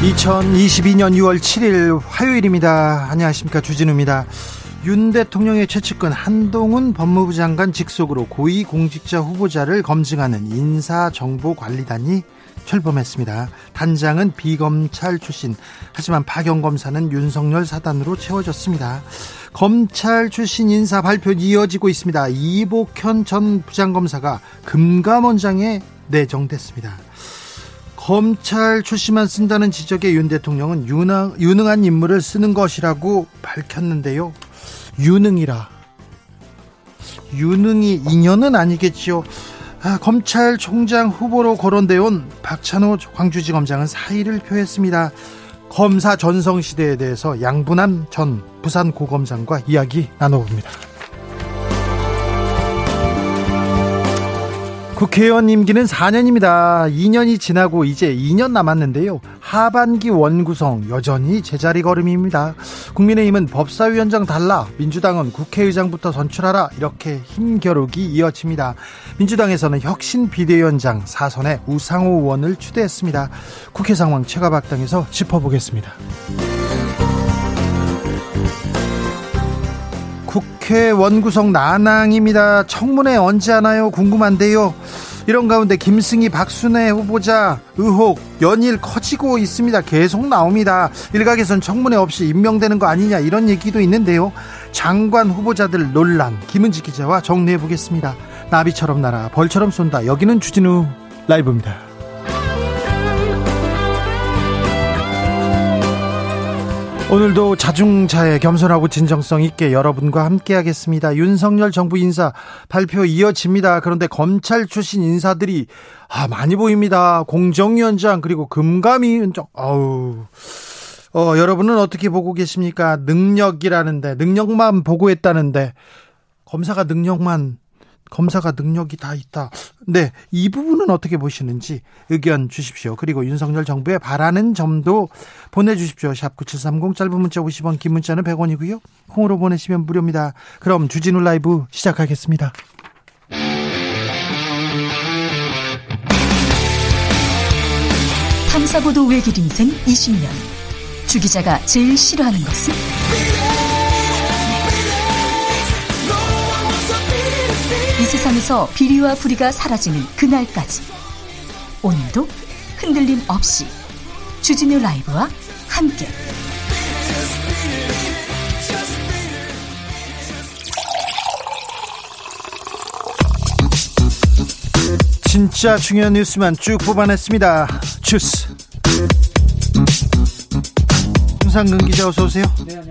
2022년 6월 7일 화요일입니다. 안녕하십니까. 주진우입니다. 윤 대통령의 최측근 한동훈 법무부 장관 직속으로 고위공직자 후보자를 검증하는 인사정보관리단이 출범했습니다. 단장은 비검찰 출신, 하지만 박영 검사는 윤석열 사단으로 채워졌습니다. 검찰 출신 인사 발표 이어지고 있습니다. 이복현 전 부장검사가 금감원장에 내정됐습니다. 검찰 출신만 쓴다는 지적에 윤 대통령은 유능, 유능한 인물을 쓰는 것이라고 밝혔는데요. 유능이라. 유능이 인연은 아니겠지요. 아, 검찰총장 후보로 거론되어 박찬호 광주지검장은 사의를 표했습니다. 검사 전성시대에 대해서 양분한 전 부산고검장과 이야기 나눠봅니다. 국회의원 임기는 4년입니다. 2년이 지나고 이제 2년 남았는데요. 하반기 원구성 여전히 제자리 걸음입니다. 국민의힘은 법사위원장 달라, 민주당은 국회의장부터 선출하라 이렇게 힘겨루기 이어집니다. 민주당에서는 혁신 비대위원장 사선에 우상호 의원을 추대했습니다. 국회 상황 최가박당에서 짚어보겠습니다. 국회 원 구성 난항입니다. 청문회 언제 하나요? 궁금한데요. 이런 가운데 김승희 박순애 후보자 의혹 연일 커지고 있습니다. 계속 나옵니다. 일각에선 청문회 없이 임명되는 거 아니냐 이런 얘기도 있는데요. 장관 후보자들 논란 김은지 기자와 정리해 보겠습니다. 나비처럼 날아 벌처럼 쏜다. 여기는 주진우 라이브입니다. 오늘도 자중자애 겸손하고 진정성 있게 여러분과 함께하겠습니다. 윤석열 정부 인사 발표 이어집니다. 그런데 검찰 출신 인사들이 아, 많이 보입니다. 공정위원장 그리고 금감위원장 아우 어, 여러분은 어떻게 보고 계십니까? 능력이라는데 능력만 보고했다는데 검사가 능력만 검사가 능력이 다 있다. 네, 이 부분은 어떻게 보시는지 의견 주십시오. 그리고 윤석열 정부에 바라는 점도 보내주십시오. 샵 9730 짧은 문자 50원, 긴 문자는 100원이고요. 콩으로 보내시면 무료입니다. 그럼 주진우 라이브 시작하겠습니다. 탐사보도 외길 인생 20년. 주 기자가 제일 싫어하는 것은? 세상에서 비리와 부리가 사라지는 그날까지 오늘도 흔들림 없이 주진우 라이브와 함께 진짜 중요한 뉴스만 쭉 뽑아냈습니다. 주스. 김상근 기자 어서 오세요. 네.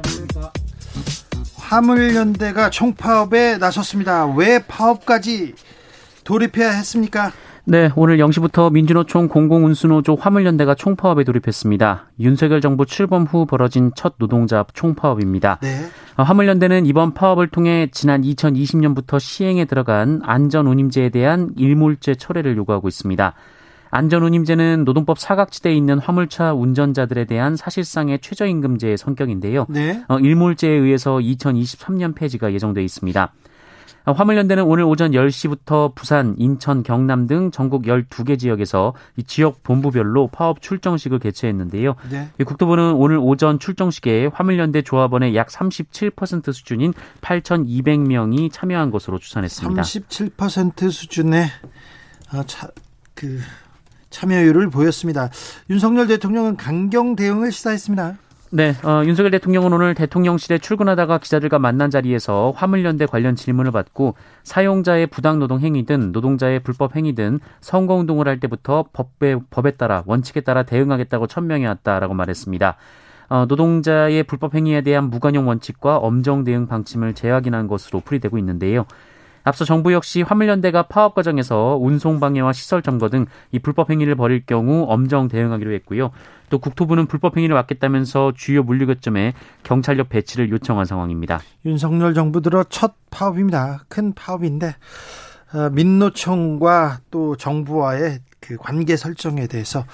화물연대가 총파업에 나섰습니다. 왜 파업까지 돌입해야 했습니까? 네, 오늘 0시부터 민주노총 공공운수노조 화물연대가 총파업에 돌입했습니다. 윤석열 정부 출범 후 벌어진 첫 노동자 총파업입니다. 네. 어, 화물연대는 이번 파업을 통해 지난 2020년부터 시행에 들어간 안전운임제에 대한 일몰제 철회를 요구하고 있습니다. 안전운임제는 노동법 사각지대에 있는 화물차 운전자들에 대한 사실상의 최저임금제의 성격인데요. 네. 어, 일몰제에 의해서 2023년 폐지가 예정돼 있습니다. 어, 화물연대는 오늘 오전 10시부터 부산, 인천, 경남 등 전국 12개 지역에서 이 지역 본부별로 파업 출정식을 개최했는데요. 네. 국토부는 오늘 오전 출정식에 화물연대 조합원의 약 37% 수준인 8,200명이 참여한 것으로 추산했습니다. 37% 수준의 아, 차, 그 참여율을 보였습니다. 윤석열 대통령은 강경 대응을 시사했습니다. 네, 어, 윤석열 대통령은 오늘 대통령실에 출근하다가 기자들과 만난 자리에서 화물연대 관련 질문을 받고 사용자의 부당노동 행위든 노동자의 불법 행위든 선거운동을 할 때부터 법에, 법에 따라 원칙에 따라 대응하겠다고 천명해왔다라고 말했습니다. 어, 노동자의 불법 행위에 대한 무관용 원칙과 엄정 대응 방침을 재확인한 것으로 풀이되고 있는데요. 앞서 정부 역시 화물연대가 파업 과정에서 운송 방해와 시설 점거 등 이 불법 행위를 벌일 경우 엄정 대응하기로 했고요. 또 국토부는 불법 행위를 막겠다면서 주요 물류거점에 경찰력 배치를 요청한 상황입니다. 윤석열 정부 들어 첫 파업입니다. 큰 파업인데 어, 민노총과 또 정부와의 그 관계 설정에 대해서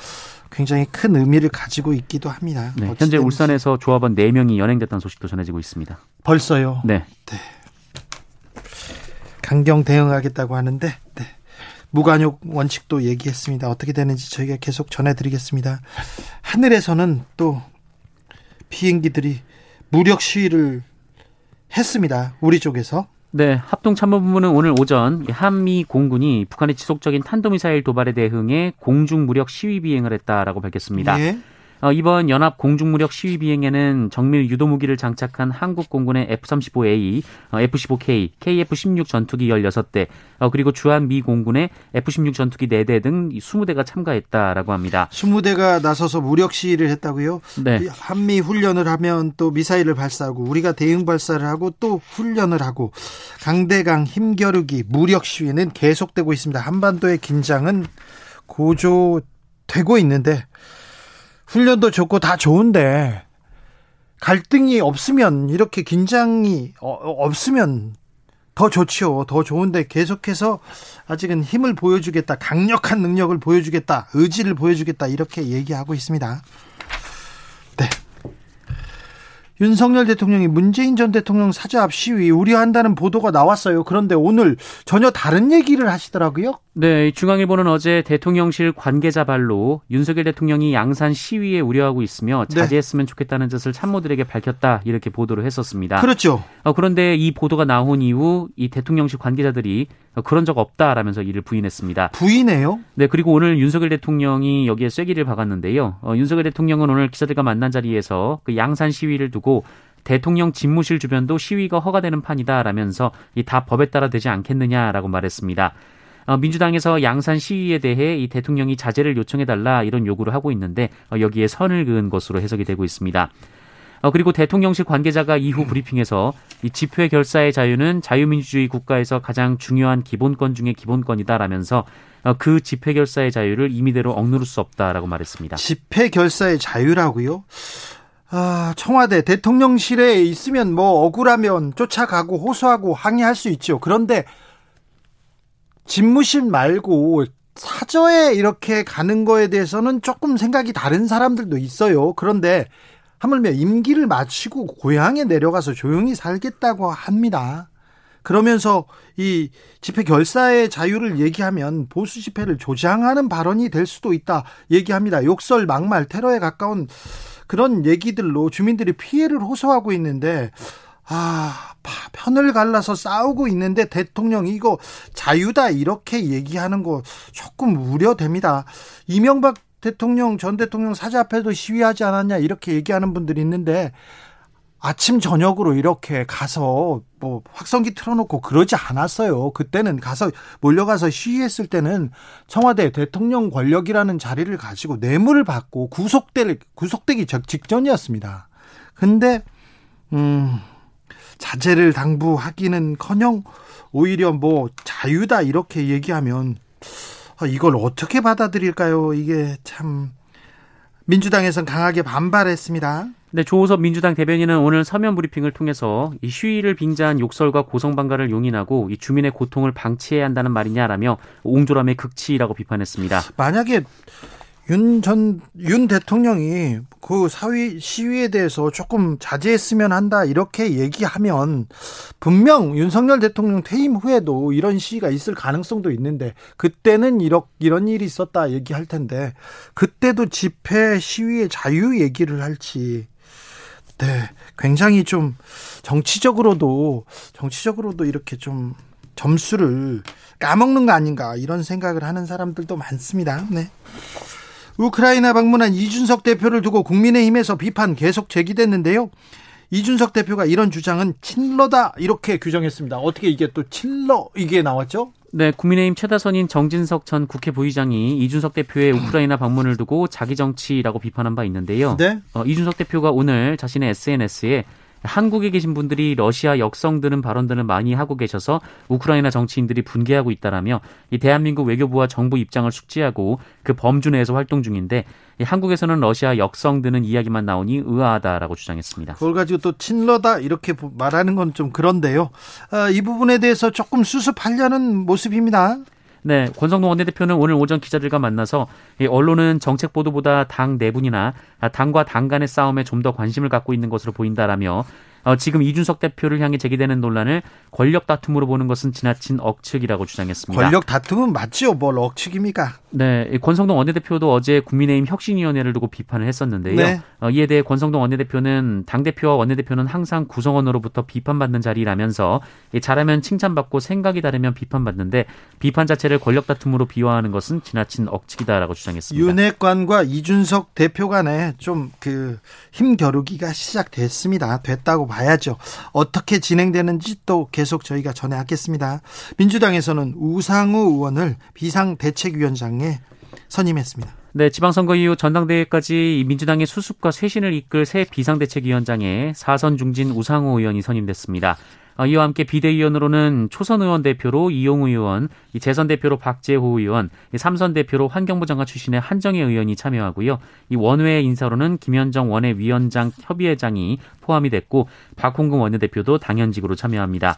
굉장히 큰 의미를 가지고 있기도 합니다. 네, 현재 울산에서 조합원 4명이 연행됐다는 소식도 전해지고 있습니다. 벌써요? 네. 네. 강경 대응하겠다고 하는데 네. 무관용 원칙도 얘기했습니다. 어떻게 되는지 저희가 계속 전해드리겠습니다. 하늘에서는 또 비행기들이 무력 시위를 했습니다. 우리 쪽에서. 네, 합동참모본부는 오늘 오전 한미 공군이 북한의 지속적인 탄도미사일 도발에 대응해 공중 무력 시위 비행을 했다라고 밝혔습니다. 예. 어, 이번 연합 공중무력 시위 비행에는 정밀 유도 무기를 장착한 한국 공군의 F-35A, 어, F-15K, KF-16 전투기 16대, 어, 그리고 주한 미 공군의 F-16 전투기 4대 등 20대가 참가했다라고 합니다. 20대가 나서서 무력 시위를 했다고요? 네. 한미 훈련을 하면 또 미사일을 발사하고 우리가 대응 발사를 하고 또 훈련을 하고 강대강 힘겨루기 무력 시위는 계속되고 있습니다. 한반도의 긴장은 고조되고 있는데 훈련도 좋고 다 좋은데 갈등이 없으면 이렇게 긴장이 어, 없으면 더 좋지요. 더 좋은데 계속해서 아직은 힘을 보여주겠다. 강력한 능력을 보여주겠다. 의지를 보여주겠다. 이렇게 얘기하고 있습니다. 네. 윤석열 대통령이 문재인 전 대통령 사저 앞 시위 우려한다는 보도가 나왔어요. 그런데 오늘 전혀 다른 얘기를 하시더라고요. 네, 중앙일보는 어제 대통령실 관계자 발로 윤석열 대통령이 양산 시위에 우려하고 있으며 네. 자제했으면 네. 좋겠다는 뜻을 참모들에게 밝혔다 이렇게 보도를 했었습니다. 그렇죠. 어, 그런데 이 보도가 나온 이후 이 대통령실 관계자들이 그런 적 없다라면서 이를 부인했습니다. 부인해요? 네, 그리고 오늘 윤석열 대통령이 여기에 쐐기를 박았는데요. 어, 윤석열 대통령은 오늘 기자들과 만난 자리에서 그 양산 시위를 두고 대통령 집무실 주변도 시위가 허가되는 판이다라면서 이 다 법에 따라 되지 않겠느냐라고 말했습니다. 어, 민주당에서 양산 시위에 대해 이 대통령이 자제를 요청해달라 이런 요구를 하고 있는데 어, 여기에 선을 그은 것으로 해석이 되고 있습니다. 어, 그리고 대통령실 관계자가 이후 브리핑에서 이 집회 결사의 자유는 자유민주주의 국가에서 가장 중요한 기본권 중의 기본권이다라면서 그 집회 결사의 자유를 임의대로 억누를 수 없다라고 말했습니다. 집회 결사의 자유라고요? 아, 청와대 대통령실에 있으면 뭐 억울하면 쫓아가고 호소하고 항의할 수 있죠. 그런데 집무실 말고 사저에 이렇게 가는 거에 대해서는 조금 생각이 다른 사람들도 있어요. 그런데 하물며 임기를 마치고 고향에 내려가서 조용히 살겠다고 합니다. 그러면서 이 집회 결사의 자유를 얘기하면 보수 집회를 조장하는 발언이 될 수도 있다 얘기합니다. 욕설, 막말, 테러에 가까운 그런 얘기들로 주민들이 피해를 호소하고 있는데 아, 편을 갈라서 싸우고 있는데 대통령이 이거 자유다 이렇게 얘기하는 거 조금 우려됩니다. 이명박 대통령 전 대통령 사자 앞에도 시위하지 않았냐 이렇게 얘기하는 분들이 있는데 아침 저녁으로 이렇게 가서 뭐 확성기 틀어놓고 그러지 않았어요. 그때는 가서 몰려가서 시위했을 때는 청와대 대통령 권력이라는 자리를 가지고 뇌물을 받고 구속될 구속되기 직전이었습니다. 근데 음 자제를 당부하기는커녕 오히려 뭐 자유다 이렇게 얘기하면 아, 이걸 어떻게 받아들일까요? 이게 참 민주당에선 강하게 반발했습니다. 네, 조호섭 민주당 대변인은 오늘 서면 브리핑을 통해서 이 시위를 빙자한 욕설과 고성방가를 용인하고 이 주민의 고통을 방치해야 한다는 말이냐라며 옹졸함의 극치라고 비판했습니다. 만약에 윤 전, 윤 대통령이 그 사위, 시위에 대해서 조금 자제했으면 한다, 이렇게 얘기하면 분명 윤석열 대통령 퇴임 후에도 이런 시위가 있을 가능성도 있는데 그때는 이런, 이런 일이 있었다 얘기할 텐데 그때도 집회 시위의 자유 얘기를 할지 네, 굉장히 좀 정치적으로도 정치적으로도 이렇게 좀 점수를 까먹는 거 아닌가 이런 생각을 하는 사람들도 많습니다. 네. 우크라이나 방문한 이준석 대표를 두고 국민의힘에서 비판 계속 제기됐는데요. 이준석 대표가 이런 주장은 친러다 이렇게 규정했습니다. 어떻게 이게 또 친러 이게 나왔죠? 네, 국민의힘 최다선인 정진석 전 국회 부의장이 이준석 대표의 우크라이나 방문을 두고 자기 정치라고 비판한 바 있는데요. 네? 어, 이준석 대표가 오늘 자신의 SNS에 한국에 계신 분들이 러시아 역성 드는 발언들을 많이 하고 계셔서 우크라이나 정치인들이 분개하고 있다라며 이 대한민국 외교부와 정부 입장을 숙지하고 그 범주 내에서 활동 중인데 한국에서는 러시아 역성 드는 이야기만 나오니 의아하다라고 주장했습니다. 그걸 가지고 또 친러다 이렇게 말하는 건 좀 그런데요. 아, 이 부분에 대해서 조금 수습하려는 모습입니다. 네, 권성동 원내대표는 오늘 오전 기자들과 만나서 언론은 정책 보도보다 당 내분이나 당과 당 간의 싸움에 좀 더 관심을 갖고 있는 것으로 보인다라며 어, 지금 이준석 대표를 향해 제기되는 논란을 권력 다툼으로 보는 것은 지나친 억측이라고 주장했습니다. 권력 다툼은 맞죠. 뭘 억측입니까? 네, 권성동 원내대표도 어제 국민의힘 혁신위원회를 두고 비판을 했었는데요. 네. 어, 이에 대해 권성동 원내대표는 당 대표와 원내대표는 항상 구성원으로부터 비판받는 자리라면서 잘하면 칭찬받고 생각이 다르면 비판받는데 비판 자체를 권력 다툼으로 비화하는 것은 지나친 억측이다라고 주장했습니다. 윤핵관과 이준석 대표 간에 좀 그 힘겨루기가 시작됐습니다. 됐다고 봐야죠. 어떻게 진행되는지 또 계속 저희가 전해하겠습니다. 민주당에서는 우상우 의원을 비상대책위원장에 선임했습니다. 네, 지방선거 이후 전당대회까지 민주당의 수습과 쇄신을 이끌 새 비상대책위원장에 사선 중진 우상호 의원이 선임됐습니다. 어, 이와 함께 비대위원으로는 초선 의원 대표로 이용우 의원, 재선 대표로 박재호 의원, 삼선 대표로 환경부 장관 출신의 한정혜 의원이 참여하고요. 이 원외 인사로는 김현정 원외위원장 협의회장이 포함이 됐고 박홍근 원내대표도 당연직으로 참여합니다.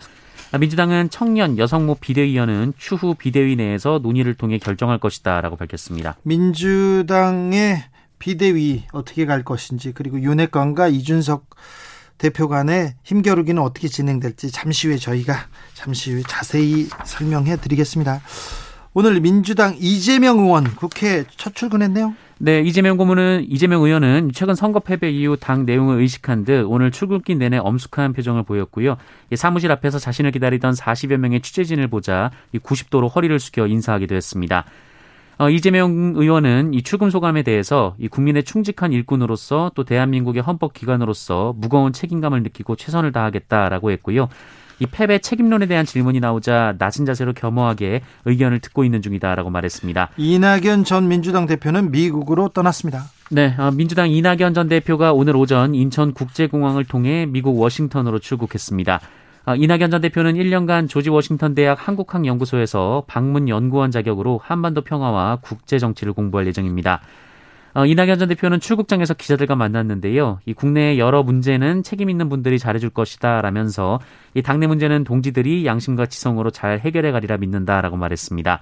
민주당은 청년 여성모 비대위원은 추후 비대위 내에서 논의를 통해 결정할 것이다라고 밝혔습니다. 민주당의 비대위 어떻게 갈 것인지 그리고 윤핵관과 이준석 대표 간의 힘겨루기는 어떻게 진행될지 잠시 후에 저희가 잠시 후에 자세히 설명해 드리겠습니다. 오늘 민주당 이재명 의원 국회 첫 출근했네요. 네, 이재명 고문은 이재명 의원은 최근 선거 패배 이후 당 내용을 의식한 듯 오늘 출근길 내내 엄숙한 표정을 보였고요. 사무실 앞에서 자신을 기다리던 40여 명의 취재진을 보자 90도로 허리를 숙여 인사하기도 했습니다. 어, 이재명 의원은 이 출금 소감에 대해서 이 국민의 충직한 일꾼으로서 또 대한민국의 헌법 기관으로서 무거운 책임감을 느끼고 최선을 다하겠다라고 했고요. 이 패배 책임론에 대한 질문이 나오자 낮은 자세로 겸허하게 의견을 듣고 있는 중이다라고 말했습니다. 이낙연 전 민주당 대표는 미국으로 떠났습니다. 네, 어, 민주당 이낙연 전 대표가 오늘 오전 인천 국제공항을 통해 미국 워싱턴으로 출국했습니다. 어, 이낙연 전 대표는 1년간 조지 워싱턴 대학 한국학연구소에서 방문 연구원 자격으로 한반도 평화와 국제 정치를 공부할 예정입니다. 어, 이낙연 전 대표는 출국장에서 기자들과 만났는데요. 이 국내의 여러 문제는 책임 있는 분들이 잘해줄 것이다 라면서 이 당내 문제는 동지들이 양심과 지성으로 잘 해결해 가리라 믿는다라고 말했습니다.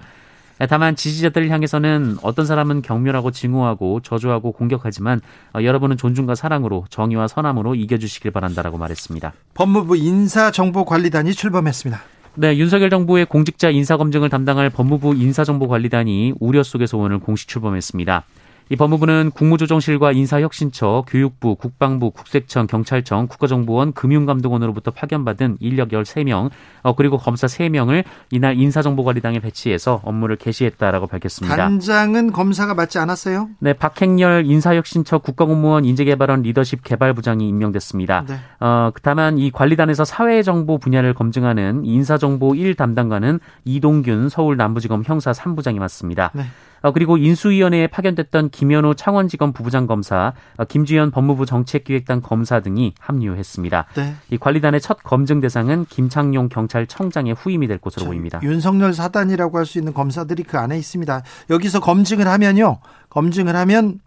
다만 지지자들을 향해서는 어떤 사람은 경멸하고 증오하고 저주하고 공격하지만 어, 여러분은 존중과 사랑으로 정의와 선함으로 이겨주시길 바란다라고 말했습니다. 법무부 인사정보관리단이 출범했습니다. 네, 윤석열 정부의 공직자 인사검증을 담당할 법무부 인사정보관리단이 우려 속에서 오늘 공식 출범했습니다. 이 법무부는 국무조정실과 인사혁신처, 교육부, 국방부, 국세청, 경찰청, 국가정보원, 금융감독원으로부터 파견받은 인력 13명, 어, 그리고 검사 3명을 이날 인사정보관리당에 배치해서 업무를 개시했다라고 밝혔습니다. 단장은 검사가 맞지 않았어요? 네, 박행열 인사혁신처 국가공무원 인재개발원 리더십 개발부장이 임명됐습니다. 네. 어, 다만 이 관리단에서 사회정보 분야를 검증하는 인사정보 1 담당관은 이동균 서울 남부지검 형사 3부장이 맡습니다. 네. 어, 그리고 인수위원회에 파견됐던 김현우 창원지검 부부장 검사, 어, 김주현 법무부 정책기획단 검사 등이 합류했습니다. 네. 이 관리단의 첫 검증 대상은 김창용 경찰청장의 후임이 될 것으로 보입니다. 윤석열 사단이라고 할 수 있는 검사들이 그 안에 있습니다. 여기서 검증을 하면요, 검증을 하면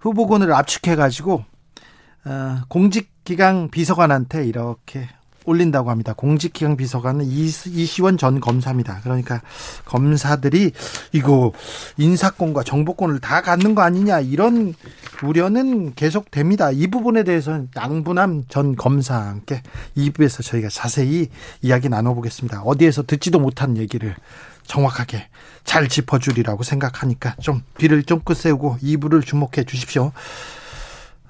후보군을 압축해 가지고 어, 공직기강 비서관한테 이렇게 올린다고 합니다. 공직기강 비서관은 이시원 전 검사입니다. 그러니까 검사들이 이거 인사권과 정보권을 다 갖는 거 아니냐 이런 우려는 계속됩니다. 이 부분에 대해서는 양분함 전 검사와 함께 2부에서 저희가 자세히 이야기 나눠보겠습니다. 어디에서 듣지도 못한 얘기를 정확하게 잘 짚어주리라고 생각하니까 좀 귀를 쫑긋 세우고 2부를 주목해 주십시오.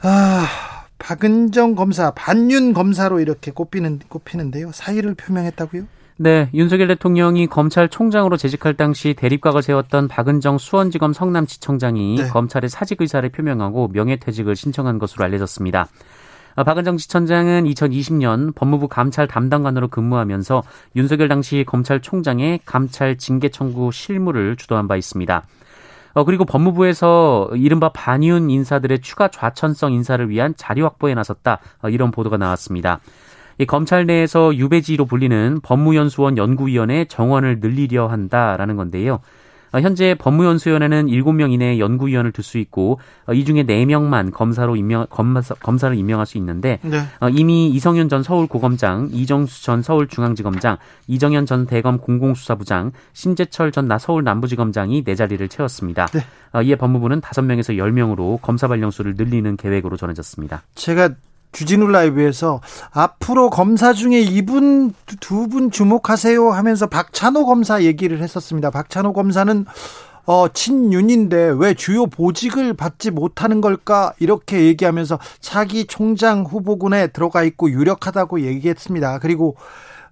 아... 박은정 검사 반윤 검사로 이렇게 꼽히는 꼽히는데요. 사의를 표명했다고요? 네, 윤석열 대통령이 검찰총장으로 재직할 당시 대립각을 세웠던 박은정 수원지검 성남지청장이 네. 검찰의 사직 의사를 표명하고 명예퇴직을 신청한 것으로 알려졌습니다. 아, 박은정 지청장은 2020년 법무부 감찰 담당관으로 근무하면서 윤석열 당시 검찰총장의 감찰 징계 청구 실무를 주도한 바 있습니다. 어, 그리고 법무부에서 이른바 반윤 인사들의 추가 좌천성 인사를 위한 자료 확보에 나섰다. 어, 이런 보도가 나왔습니다. 이 검찰 내에서 유배지로 불리는 법무연수원 연구위원회 정원을 늘리려 한다라는 건데요. 어, 현재 법무연수위원회는 7명 이내의 연구위원을 둘 수 있고 어, 이 중에 4명만 검사로 임명 검사, 검사를 임명할 수 있는데 네. 어, 이미 이성윤 전 서울 고검장, 이정수 전 서울 중앙지검장, 이정현 전 대검 공공수사부장, 신재철 전 서울 남부지검장이 네 자리를 채웠습니다. 네. 이에 법무부는 5명에서 10명으로 검사 발령수를 늘리는 계획으로 전해졌습니다. 제가 주진우 라이브에서 앞으로 검사 중에 이분 두 분 주목하세요 하면서 박찬호 검사 얘기를 했었습니다. 박찬호 검사는 어, 친윤인데 왜 주요 보직을 받지 못하는 걸까? 이렇게 얘기하면서 차기 총장 후보군에 들어가 있고 유력하다고 얘기했습니다. 그리고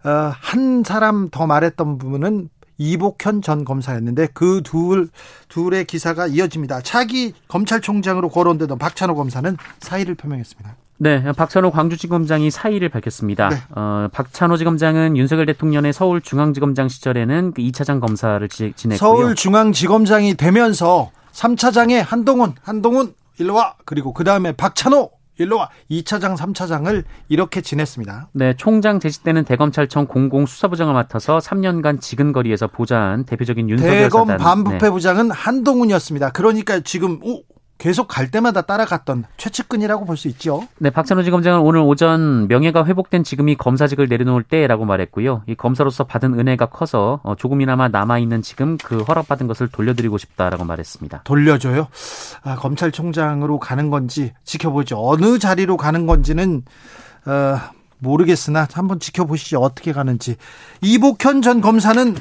어, 한 사람 더 말했던 부분은 이복현 전 검사였는데 그 둘 둘의 기사가 이어집니다. 차기 검찰총장으로 거론되던 박찬호 검사는 사의를 표명했습니다. 네, 박찬호 광주지검장이 사의를 밝혔습니다. 네. 어, 박찬호 지검장은 윤석열 대통령의 서울중앙지검장 시절에는 그 2차장 검사를 지, 지냈고요. 서울중앙지검장이 되면서 3차장에 한동훈, 한동훈 일로 와. 그리고 그 다음에 박찬호 일로 와. 2차장, 3차장을 이렇게 지냈습니다. 네, 총장 재직 때는 대검찰청 공공수사부장을 맡아서 3년간 지근거리에서 보좌한 대표적인 윤석열 대검 사단. 반부패 부장은 네. 한동훈이었습니다. 그러니까 지금 오, 계속 갈 때마다 따라갔던 최측근이라고 볼 수 있죠. 네, 박찬호 지검장은 오늘 오전 명예가 회복된 지금이 검사직을 내려놓을 때라고 말했고요. 이 검사로서 받은 은혜가 커서 어, 조금이나마 남아 있는 지금 그 허락받은 것을 돌려드리고 싶다라고 말했습니다. 돌려줘요? 아, 검찰총장으로 가는 건지 지켜보죠. 어느 자리로 가는 건지는 어, 모르겠으나 한번 지켜보시죠. 어떻게 가는지. 이복현 전 검사는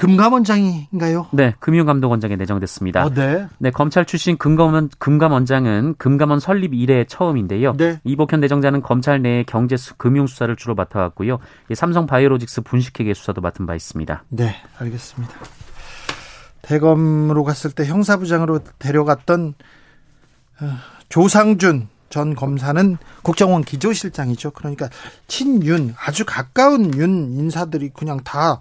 금감원장인가요? 네, 금융감독원장에 내정됐습니다. 어, 네. 네, 검찰 출신 금감원 금감원장은 금감원 설립 이래 처음인데요. 네. 이복현 내정자는 검찰 내 경제 금융 수사를 주로 맡아왔고요. 삼성 바이오로직스 분식회계 수사도 맡은 바 있습니다. 네, 알겠습니다. 대검으로 갔을 때 형사부장으로 데려갔던 어, 조상준 전 검사는 국정원 기조실장이죠. 그러니까 친윤 아주 가까운 윤 인사들이 그냥 다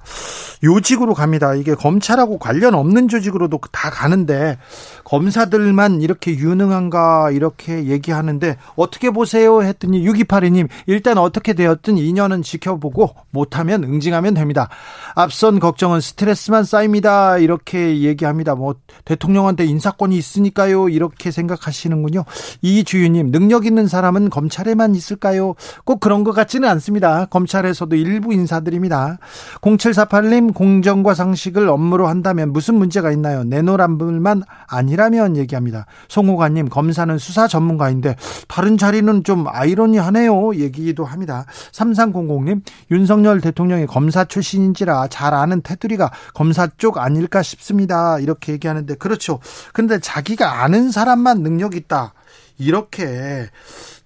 요직으로 갑니다. 이게 검찰하고 관련 없는 조직으로도 다 가는데 검사들만 이렇게 유능한가 이렇게 얘기하는데 어떻게 보세요 했더니 6282님 일단 어떻게 되었든 2년은 지켜보고 못하면 응징하면 됩니다. 앞선 걱정은 스트레스만 쌓입니다. 이렇게 얘기합니다. 뭐 대통령한테 인사권이 있으니까요. 이렇게 생각하시는군요. 이주윤님 능력 있는 사람은 검찰에만 있을까요? 꼭 그런 것 같지는 않습니다. 검찰에서도 일부 인사들입니다. 0748님 공정과 상식을 업무로 한다면 무슨 문제가 있나요? 내노란불만 아니라면 얘기합니다. 송호관님 검사는 수사 전문가인데 다른 자리는 좀 아이러니하네요. 얘기도 합니다. 3300님 윤석열 대통령이 검사 출신인지라 잘 아는 테두리가 검사 쪽 아닐까 싶습니다. 이렇게 얘기하는데 그렇죠. 근데 자기가 아는 사람만 능력 있다. 이렇게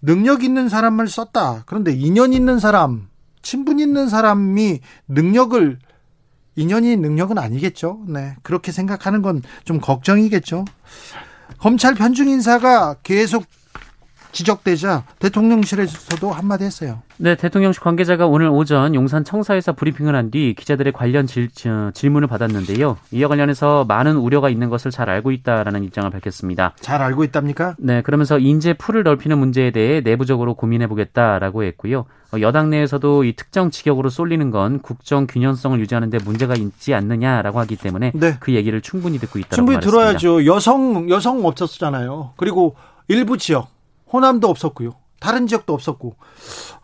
능력 있는 사람을 썼다. 그런데 인연 있는 사람, 친분 있는 사람이 능력을 인연이 능력은 아니겠죠. 네. 그렇게 생각하는 건 좀 걱정이겠죠. 검찰 편중 인사가 계속 지적되자 대통령실에서도 한마디 했어요. 네, 대통령실 관계자가 오늘 오전 용산 청사에서 브리핑을 한 뒤 기자들의 관련 질, 질문을 받았는데요. 이와 관련해서 많은 우려가 있는 것을 잘 알고 있다라는 입장을 밝혔습니다. 잘 알고 있답니까? 네, 그러면서 인재 풀을 넓히는 문제에 대해 내부적으로 고민해 보겠다라고 했고요. 어, 여당 내에서도 이 특정 직역으로 쏠리는 건 국정 균형성을 유지하는 데 문제가 있지 않느냐라고 하기 때문에 네. 그 얘기를 충분히 듣고 있다고 충분히 말했습니다. 들어야죠. 여성 여성 없었잖아요. 그리고 일부 지역 호남도 없었고요. 다른 지역도 없었고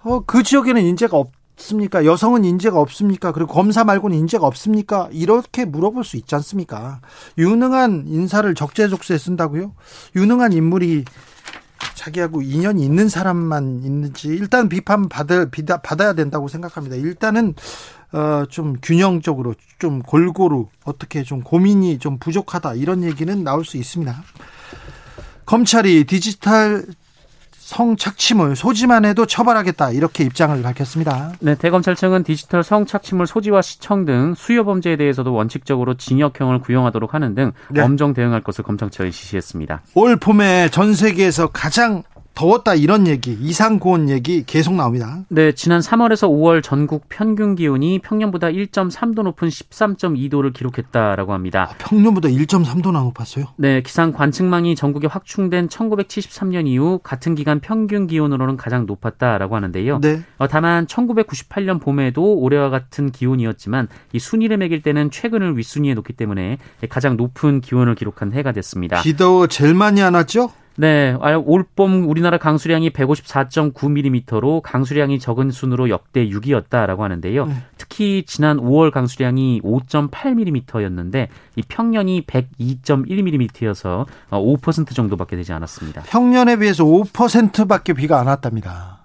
어, 그 지역에는 인재가 없습니까? 여성은 인재가 없습니까? 그리고 검사 말고는 인재가 없습니까? 이렇게 물어볼 수 있지 않습니까? 유능한 인사를 적재적소에 쓴다고요? 유능한 인물이 자기하고 인연이 있는 사람만 있는지 일단 비판 받을 받아야 된다고 생각합니다. 일단은 어, 좀 균형적으로 좀 골고루 어떻게 좀 고민이 좀 부족하다 이런 얘기는 나올 수 있습니다. 검찰이 디지털 성착취물 소지만 해도 처벌하겠다 이렇게 입장을 밝혔습니다. 네, 대검찰청은 디지털 성착취물 소지와 시청 등 수요 범죄에 대해서도 원칙적으로 징역형을 구형하도록 하는 등 네. 엄정 대응할 것을 검찰청에 지시했습니다. 올 봄에 전 세계에서 가장 더웠다 이런 얘기, 이상 고온 얘기 계속 나옵니다. 네, 지난 3월에서 5월 전국 평균 기온이 평년보다 1.3도 높은 13.2도를 기록했다라고 합니다. 아, 평년보다 1.3도나 높았어요? 네, 기상 관측망이 전국에 확충된 1973년 이후 같은 기간 평균 기온으로는 가장 높았다라고 하는데요. 네. 어, 다만 1998년 봄에도 올해와 같은 기온이었지만 이 순위를 매길 때는 최근을 윗순위에 놓기 때문에 가장 높은 기온을 기록한 해가 됐습니다. 비도 제일 많이 안 왔죠? 네, 올봄 우리나라 강수량이 154.9mm로 강수량이 적은 순으로 역대 6위였다라고 하는데요. 네. 특히 지난 5월 강수량이 5.8mm였는데 이 평년이 102.1mm여서 5% 정도밖에 되지 않았습니다. 평년에 비해서 5%밖에 비가 안 왔답니다.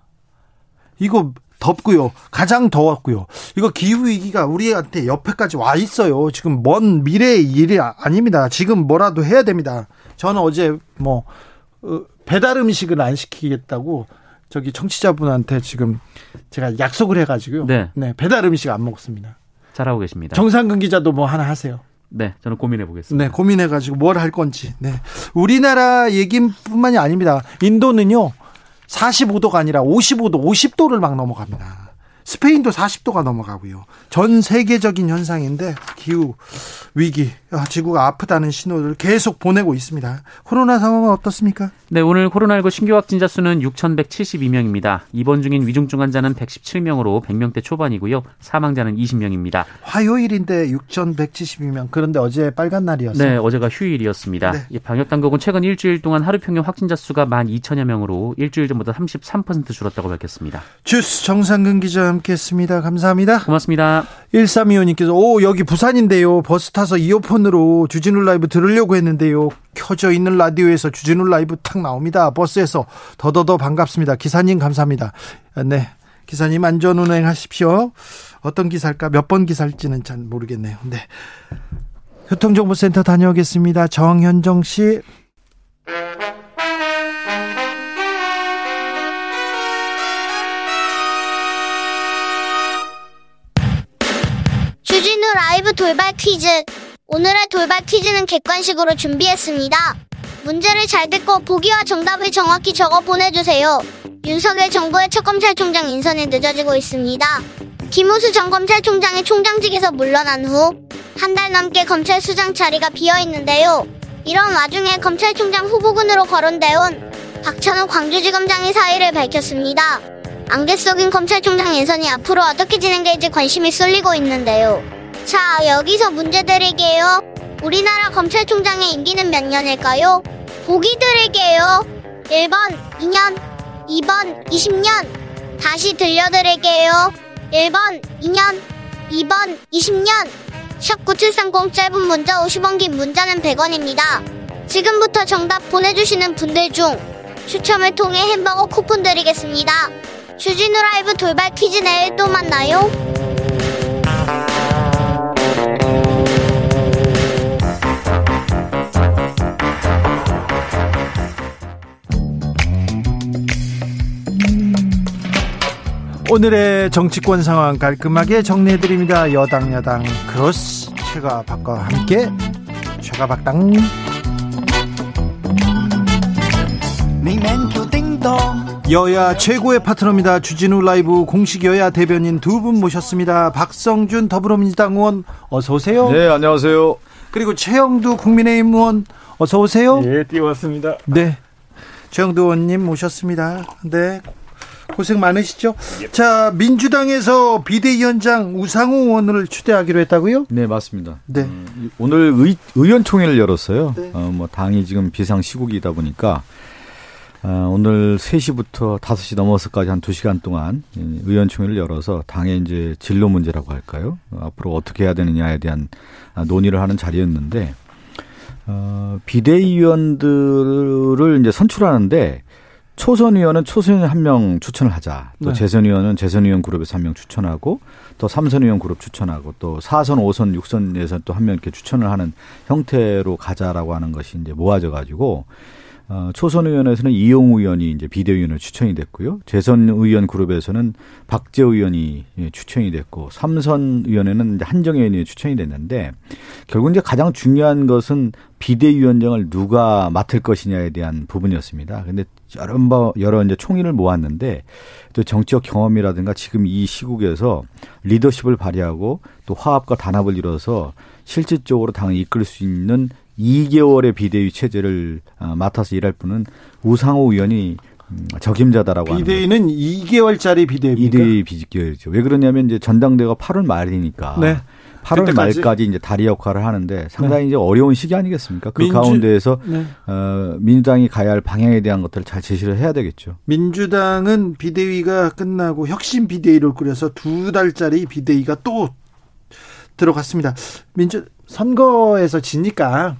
이거 덥고요. 가장 더웠고요. 이거 기후 위기가 우리한테 옆에까지 와 있어요. 지금 먼 미래의 일이 아닙니다. 지금 뭐라도 해야 됩니다. 저는 어제 뭐 어, 배달 음식을 안 시키겠다고 저기 청취자분한테 지금 제가 약속을 해가지고요. 네. 네 배달 음식 안 먹습니다. 잘하고 계십니다. 정상근 기자도 뭐 하나 하세요. 네, 저는 고민해 보겠습니다. 네, 고민해 가지고 뭘 할 건지. 네, 우리나라 얘기뿐만이 아닙니다. 인도는요 45도가 아니라 55도, 50도를 막 넘어갑니다. 스페인도 40도가 넘어가고요. 전 세계적인 현상인데 기후 위기, 아, 지구가 아프다는 신호를 계속 보내고 있습니다. 코로나 상황은 어떻습니까? 네, 오늘 코로나19 신규 확진자 수는 6,172명입니다. 입원 중인 위중증 환자는 117명으로 100명대 초반이고요. 사망자는 20명입니다. 화요일인데 6,172명. 그런데 어제 빨간 날이었어요. 네, 어제가 휴일이었습니다. 네. 방역 당국은 최근 일주일 동안 하루 평균 확진자 수가 12,000여 명으로 일주일 전보다 33% 줄었다고 밝혔습니다. 주스 정상근 기자 함께했습니다. 감사합니다. 고맙습니다. 1325님께서 오 여기 부산인데요. 버스 타서 이어폰으로 주진우 라이브 들으려고 했는데요. 켜져 있는 라디오에서 주진우 라이브 탁 나옵니다. 버스에서 더더더 반갑습니다. 기사님 감사합니다. 네. 기사님 안전 운행하십시오. 어떤 기사일까? 몇 번 기사일지는 잘 모르겠네요. 네. 교통정보센터 다녀오겠습니다. 정현정 씨. 라이브 돌발 퀴즈. 오늘의 돌발 퀴즈는 객관식으로 준비했습니다. 문제를 잘 듣고 보기와 정답을 정확히 적어 보내주세요. 윤석열 정부의 첫 검찰총장 인선이 늦어지고 있습니다. 김호수 전 검찰총장이 총장직에서 물러난 후 한 달 넘게 검찰 수장 자리가 비어 있는데요. 이런 와중에 검찰총장 후보군으로 거론되온 박찬호 광주지검장이 사의를 밝혔습니다. 안개 속인 검찰총장 인선이 앞으로 어떻게 진행될지 관심이 쏠리고 있는데요. 자, 여기서 문제 드릴게요. 우리나라 검찰총장의 임기는 몇 년일까요? 보기 드릴게요. 1번 2년, 2번 20년. 다시 들려드릴게요. 1번 2년, 2번 20년. 샵9730 짧은 문자 50원 긴 문자는 100원입니다. 지금부터 정답 보내주시는 분들 중 추첨을 통해 햄버거 쿠폰 드리겠습니다. 주진우 라이브 돌발 퀴즈 내일 또 만나요. 오늘의 정치권 상황 깔끔하게 정리해드립니다. 여당 야당 크로스 최가 박과 함께 최가 박당 여야 최고의 파트너입니다. 주진우 라이브 공식 여야 대변인 두 분 모셨습니다. 박성준 더불어민주당 의원 어서 오세요. 네, 안녕하세요. 그리고 최형두 국민의힘 의원 어서 오세요. 예, 띄웠습니다. 네. 최영두 의원님 모셨습니다. 네. 고생 많으시죠? 예. 자, 민주당에서 비대위원장 우상호 의원을 추대하기로 했다고요? 네, 맞습니다. 네. 음, 오늘 의, 의원총회를 열었어요. 네. 어, 뭐 당이 지금 비상 시국이다 보니까 어, 오늘 3시부터 5시 넘어서까지 한 2시간 동안 의원총회를 열어서 당의 이제 진로 문제라고 할까요? 어, 앞으로 어떻게 해야 되느냐에 대한 논의를 하는 자리였는데 어, 비대위원들을 이제 선출하는데 초선 의원은 초선 의원 한 명 추천을 하자. 또 네. 재선 의원은 재선 의원 그룹에서 한 명 추천하고 또 삼선 의원 그룹 추천하고 또 사선, 오선, 육선에서 또 한 명 이렇게 추천을 하는 형태로 가자라고 하는 것이 이제 모아져 가지고 어, 초선 의원에서는 이용 의원이 이제 비대위원으로 추천이 됐고요. 재선 의원 그룹에서는 박재 의원이 예, 추천이 됐고 삼선 의원에는 한정 의원이 추천이 됐는데 결국 이제 가장 중요한 것은 비대위원장을 누가 맡을 것이냐에 대한 부분이었습니다. 근데 여러 여러 이제 총인을 모았는데 또 정치적 경험이라든가 지금 이 시국에서 리더십을 발휘하고 또 화합과 단합을 이뤄서 실질적으로 당을 이끌 수 있는 2개월의 비대위 체제를 어, 맡아서 일할 분은 우상호 의원이 음, 적임자다라고 비대위는 하는 2개월짜리 비대위입니까? 비대위 비대위죠. 왜 그러냐면 이제 전당대가 8월 말이니까 네. 8월 그때까지? 말까지 이제 다리 역할을 하는데 상당히 네. 이제 어려운 시기 아니겠습니까? 그 민주, 가운데에서 네. 어, 민주당이 가야 할 방향에 대한 것들을 잘 제시를 해야 되겠죠. 민주당은 비대위가 끝나고 혁신 비대위를 꾸려서 두 달짜리 비대위가 또 들어갔습니다. 민주 선거에서 지니까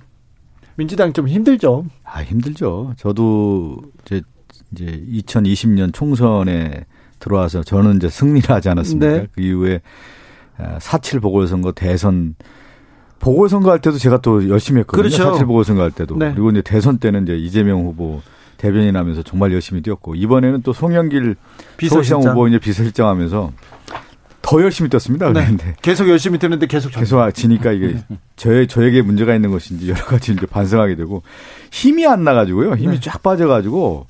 민주당 좀 힘들죠. 아 힘들죠. 저도 이제 이제 2020년 총선에 들어와서 저는 이제 승리를 하지 않았습니까? 네. 그 이후에 4.7 보궐선거 대선 보궐선거 할 때도 제가 또 열심히 했거든요. 그렇죠. 4.7 보궐선거 할 때도. 네. 그리고 이제 대선 때는 이제 이재명 후보 대변인 하면서 정말 열심히 뛰었고 이번에는 또 송영길 비서실장 후보 이제 비서실장 하면서 더 열심히 뛰었습니다. 네. 그런데 계속 열심히 뛰는데 계속 계속 지니까 이게 저 저에게 문제가 있는 것인지 여러 가지 이제 반성하게 되고 힘이 안 나가지고요. 힘이 네. 쫙 빠져가지고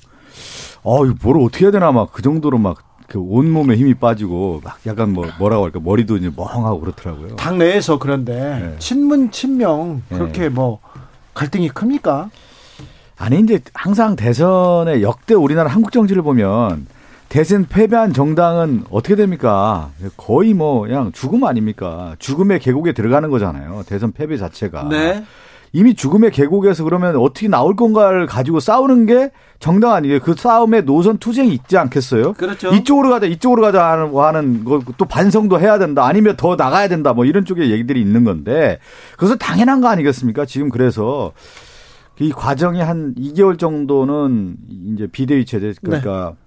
어 이거 뭘 어떻게 해야 되나 막 그 정도로 막 그 온몸에 힘이 빠지고 막 약간 뭐 뭐라고 할까 머리도 이제 멍하고 그렇더라고요. 당 내에서 그런데 네. 친문 친명 그렇게 네. 뭐 갈등이 큽니까? 아니 이제 항상 대선의 역대 우리나라 한국 정치를 보면 대선 패배한 정당은 어떻게 됩니까? 거의 뭐 그냥 죽음 아닙니까? 죽음의 계곡에 들어가는 거잖아요. 대선 패배 자체가. 네. 이미 죽음의 계곡에서 그러면 어떻게 나올 건가를 가지고 싸우는 게 정당 아니에요. 그 싸움에 노선 투쟁이 있지 않겠어요? 그렇죠. 이쪽으로 가자, 이쪽으로 가자 하는, 하는 또 반성도 해야 된다. 아니면 더 나가야 된다. 뭐 이런 쪽의 얘기들이 있는 건데 그것은 당연한 거 아니겠습니까? 지금 그래서 이 과정이 한 2개월 정도는 이제 비대위 체제 그러니까 네.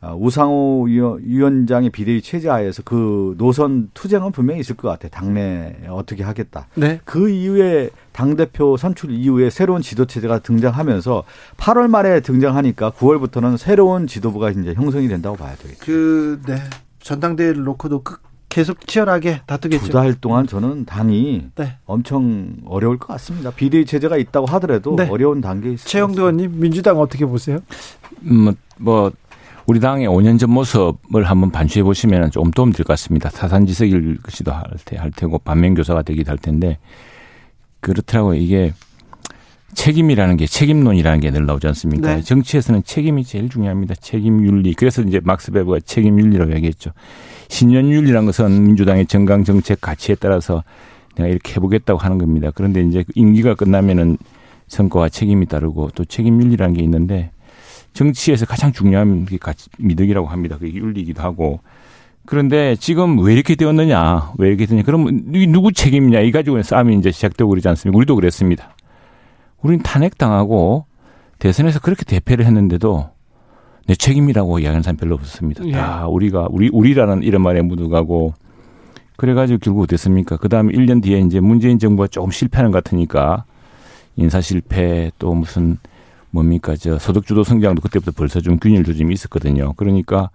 아, 우상호 위원장의 비대위 체제하에서 그 노선 투쟁은 분명히 있을 것 같아요. 당내 어떻게 하겠다. 네. 그 이후에 당대표 선출 이후에 새로운 지도체제가 등장하면서 8월 말에 등장하니까 9월부터는 새로운 지도부가 이제 형성이 된다고 봐야 되겠죠. 그, 네. 전당대회를 놓고도 계속 치열하게 다투겠죠. 두 달 동안 저는 당이 네. 엄청 어려울 것 같습니다. 비대위 체제가 있다고 하더라도 네. 어려운 단계에 있습니다. 최영도 의원님, 민주당 어떻게 보세요? 음, 뭐 우리 당의 5년 전 모습을 한번 반추해 보시면 좀 도움 될 것 같습니다. 타산지석일 것이도 할, 테, 할 테고 반면교사가 되기도 할 텐데 그렇더라고요. 이게 책임이라는 게 책임론이라는 게 늘 나오지 않습니까? 네. 정치에서는 책임이 제일 중요합니다. 책임 윤리. 그래서 이제 막스 베버가 책임 윤리라고 얘기했죠. 신년 윤리란 것은 민주당의 정강 정책 가치에 따라서 내가 이렇게 해보겠다고 하는 겁니다. 그런데 이제 임기가 끝나면은 성과와 책임이 따르고 또 책임 윤리라는 게 있는데 정치에서 가장 중요한 게 미덕이라고 합니다. 그게 윤리이기도 하고. 그런데 지금 왜 이렇게 되었느냐? 왜 이렇게 되냐? 그럼 누구 책임이냐? 이 가지고 싸움이 이제 시작되고 그러지 않습니까? 우리도 그랬습니다. 우리는 탄핵당하고 대선에서 그렇게 대패를 했는데도 내 책임이라고 이야기하는 사람 별로 없었습니다. 예. 다 우리가, 우리, 우리라는 이런 말에 묻어가고 그래가지고 결국 어땠습니까? 그 다음에 1년 뒤에 이제 문재인 정부가 조금 실패하는 것 같으니까 인사 실패 또 무슨 뭡니까 저 소득주도 성장도 그때부터 벌써 좀 균일 조짐이 있었거든요. 그러니까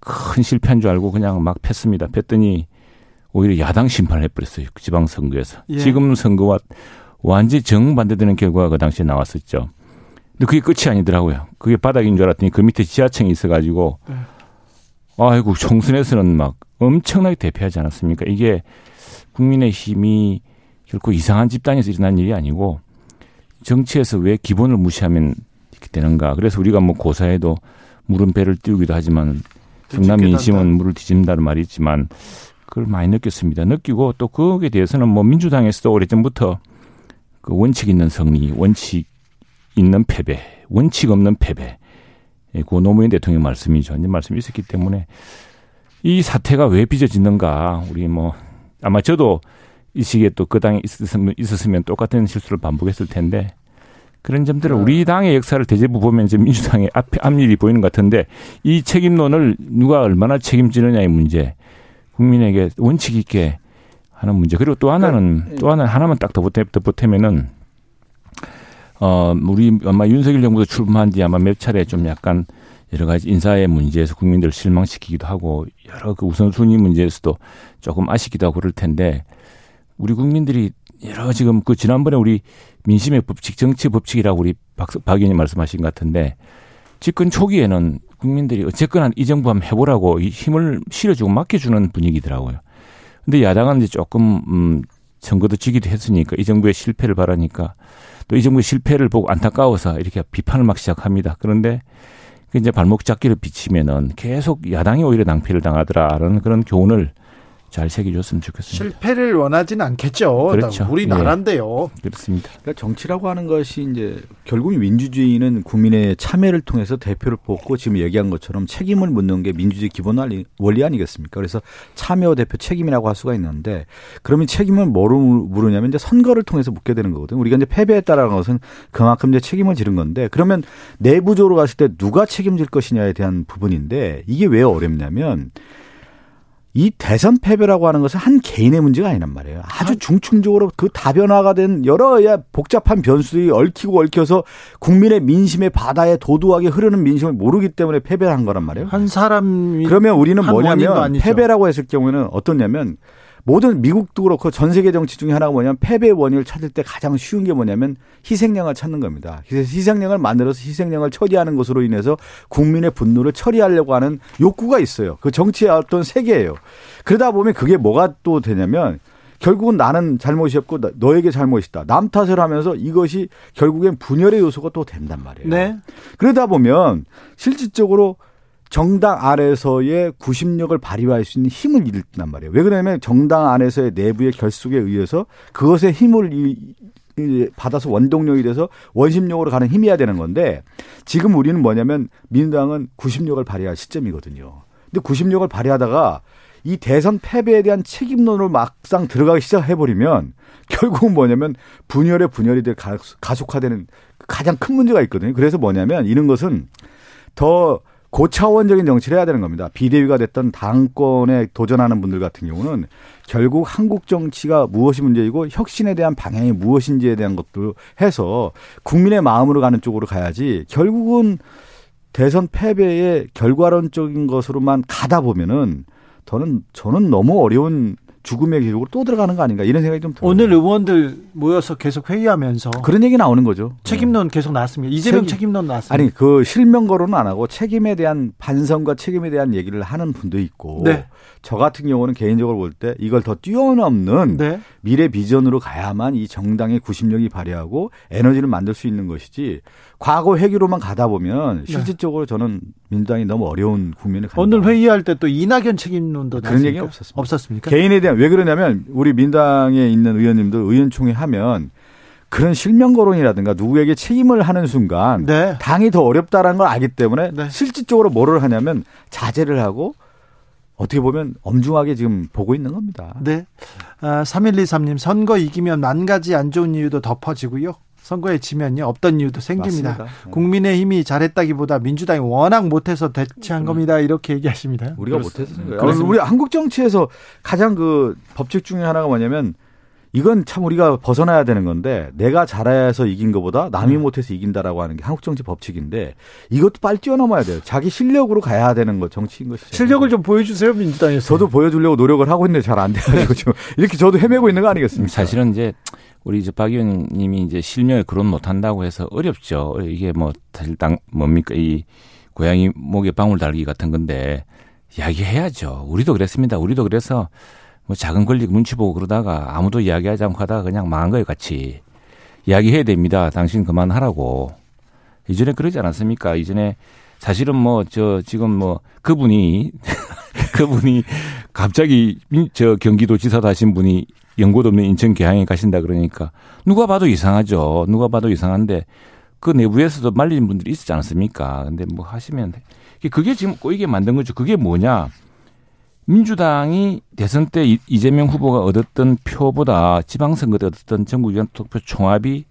큰 실패한 줄 알고 그냥 막 팼습니다. 팼더니 오히려 야당 심판을 해버렸어요. 그 지방선거에서. 예. 지금 선거와 완전히 정반대되는 결과가 그 당시에 나왔었죠. 근데 그게 끝이 아니더라고요. 그게 바닥인 줄 알았더니 그 밑에 지하층이 있어가지고 네. 아이고 총선에서는 막 엄청나게 대피하지 않았습니까? 이게 국민의 힘이 결코 이상한 집단에서 일어난 일이 아니고 정치에서 왜 기본을 무시하면 이렇게 되는가. 그래서 우리가 뭐 고사에도 물은 배를 띄우기도 하지만 경남 민심은 물을 뒤집는다는 말이 있지만 그걸 많이 느꼈습니다. 느끼고 또 거기에 대해서는 뭐 민주당에서도 오래전부터 그 원칙 있는 승리, 원칙 있는 패배, 원칙 없는 패배. 예, 고 노무현 대통령 말씀이죠. 이제 말씀이 있었기 때문에 이 사태가 왜 빚어지는가. 우리 뭐 아마 저도 이 시기에 또 그 당에 있었으면, 있었으면 똑같은 실수를 반복했을 텐데 그런 점들을 우리 당의 역사를 대제부 보면 이제 민주당의 앞에 앞일이 보이는 것 같은데 이 책임론을 누가 얼마나 책임지느냐의 문제, 국민에게 원칙 있게 하는 문제. 그리고 또 하나는 그러니까, 또 하나 하나만 딱 덧보태, 덧보태면은 어 우리 아마 윤석열 정부도 출범한 뒤 아마 몇 차례 좀 약간 여러 가지 인사의 문제에서 국민들을 실망시키기도 하고 여러 그 우선순위 문제에서도 조금 아쉽기도 하고 그럴 텐데 우리 국민들이 여러 지금 그 지난번에 우리 민심의 법칙, 정치 법칙이라고 우리 박, 박 의원님 말씀하신 것 같은데 집권 초기에는 국민들이 어쨌거나 이 정부 한번 해보라고 힘을 실어주고 맡겨주는 분위기더라고요. 근데 야당은 이제 조금 음 선거도 지기도 했으니까 이 정부의 실패를 바라니까 또 이 정부의 실패를 보고 안타까워서 이렇게 비판을 막 시작합니다. 그런데 그 이제 발목 잡기를 비치면은 계속 야당이 오히려 낭패를 당하더라라는 그런 교훈을 잘 새겨줬으면 좋겠습니다. 실패를 원하지는 않겠죠. 그렇죠. 우리나라인데요. 네. 그렇습니다. 그러니까 정치라고 하는 것이 이제 결국 민주주의는 국민의 참여를 통해서 대표를 뽑고 지금 얘기한 것처럼 책임을 묻는 게 민주주의 기본 원리 아니겠습니까? 그래서 참여 대표 책임이라고 할 수가 있는데 그러면 책임을 뭐로 물으냐면 이제 선거를 통해서 묻게 되는 거거든요. 우리가 이제 패배했다라는 것은 그만큼 이제 책임을 지른 건데 그러면 내부적으로 갔을 때 누가 책임질 것이냐에 대한 부분인데 이게 왜 어렵냐면 이 대선 패배라고 하는 것은 한 개인의 문제가 아니란 말이에요. 아주 중층적으로 그 다변화가 된 여러 복잡한 변수들이 얽히고 얽혀서 국민의 민심의 바다에 도도하게 흐르는 민심을 모르기 때문에 패배를 한 거란 말이에요. 한 사람이 그러면 우리는 뭐냐면 패배라고 했을 경우에는 어떻냐면 모든 미국도 그렇고 전 세계 정치 중에 하나가 뭐냐면 패배 원인을 찾을 때 가장 쉬운 게 뭐냐면 희생양을 찾는 겁니다. 그래서 희생양을 만들어서 희생양을 처리하는 것으로 인해서 국민의 분노를 처리하려고 하는 욕구가 있어요. 그 정치의 어떤 세계예요. 그러다 보면 그게 뭐가 또 되냐면 결국은 나는 잘못이었고 너에게 잘못이다. 남 탓을 하면서 이것이 결국엔 분열의 요소가 또 된단 말이에요. 네. 그러다 보면 실질적으로 정당 안에서의 구심력을 발휘할 수 있는 힘을 잃단 말이에요. 왜 그러냐면 정당 안에서의 내부의 결속에 의해서 그것의 힘을 받아서 원동력이 돼서 원심력으로 가는 힘이어야 되는 건데 지금 우리는 뭐냐면 민주당은 구심력을 발휘할 시점이거든요. 근데 구심력을 발휘하다가 이 대선 패배에 대한 책임론으로 막상 들어가기 시작해버리면 결국은 뭐냐면 분열의 분열이 될 가속화되는 가장 큰 문제가 있거든요. 그래서 뭐냐면 이런 것은 더 고차원적인 정치를 해야 되는 겁니다. 비대위가 됐던 당권에 도전하는 분들 같은 경우는 결국 한국 정치가 무엇이 문제이고 혁신에 대한 방향이 무엇인지에 대한 것도 해서 국민의 마음으로 가는 쪽으로 가야지 결국은 대선 패배의 결과론적인 것으로만 가다 보면은 저는 저는 너무 어려운 죽음의 길로 또 들어가는 거 아닌가 이런 생각이 좀 들어요. 오늘 의원들 모여서 계속 회의하면서 그런 얘기 나오는 거죠. 책임론 계속 나왔습니다. 이재명 책임, 론 나왔습니다. 아니 그 실명 거론은 안 하고 책임에 대한 반성과 책임에 대한 얘기를 하는 분도 있고 네. 저 같은 경우는 개인적으로 볼 때 이걸 더 뛰어넘는 네. 미래 비전으로 가야만 이 정당의 구심력이 발휘하고 에너지를 만들 수 있는 것이지 과거 회기로만 가다 보면 네. 실질적으로 저는 민주당이 너무 어려운 국면을 간다. 오늘 회의할 때 또 이낙연 책임론도 그런 얘기 없었습니다. 없었습니까? 개인에 대한 왜 그러냐면 우리 민당에 있는 의원님들 의원총회 하면 그런 실명 거론이라든가 누구에게 책임을 하는 순간 네. 당이 더 어렵다라는 걸 알기 때문에 네. 실질적으로 뭐를 하냐면 자제를 하고 어떻게 보면 엄중하게 지금 보고 있는 겁니다. 네. 아, 3123님, 선거 이기면 만 가지 안 좋은 이유도 덮어지고요. 선거에 지면요 없던 이유도 생깁니다. 맞습니다. 네. 국민의힘이 잘했다기보다 민주당이 워낙 못해서 대체한 음. 겁니다. 이렇게 얘기하십니다. 우리가 못해서 그래서 우리 한국 정치에서 가장 그 법칙 중에 하나가 뭐냐면 이건 참 우리가 벗어나야 되는 건데 내가 잘해서 이긴 것보다 남이 음. 못해서 이긴다라고 하는 게 한국 정치 법칙인데 이것도 빨리 뛰어넘어야 돼요. 자기 실력으로 가야 되는 거 정치인 것이죠. 실력을 좀 보여주세요 민주당에서. 저도 보여주려고 노력을 하고 있는데 잘 안 돼가지고 지금 이렇게 저도 헤매고 있는 거 아니겠습니까? 사실은 이제 우리 이제 박 의원님이 이제 실명을 그런 못한다고 해서 어렵죠. 이게 뭐 사실 당 뭡니까 이 고양이 목에 방울 달기 같은 건데 이야기해야죠. 우리도 그랬습니다. 우리도 그래서 뭐 작은 권리 눈치 보고 그러다가 아무도 이야기하지 않고 하다가 그냥 망한 거예요, 같이. 이야기해야 됩니다. 당신 그만하라고. 이전에 그러지 않았습니까? 이전에 사실은 뭐 저 지금 뭐 그분이 그분이 갑자기 저 경기도지사도 하신 분이 연고도 없는 인천 계양에 가신다 그러니까 누가 봐도 이상하죠. 누가 봐도 이상한데 그 내부에서도 말리는 분들이 있었지 않습니까? 근데 뭐 하시면 그게 지금 꼬이게 만든 거죠. 그게 뭐냐? 민주당이 대선 때 이재명 후보가 얻었던 표보다 지방선거 때 얻었던 전국위원 투표 총합이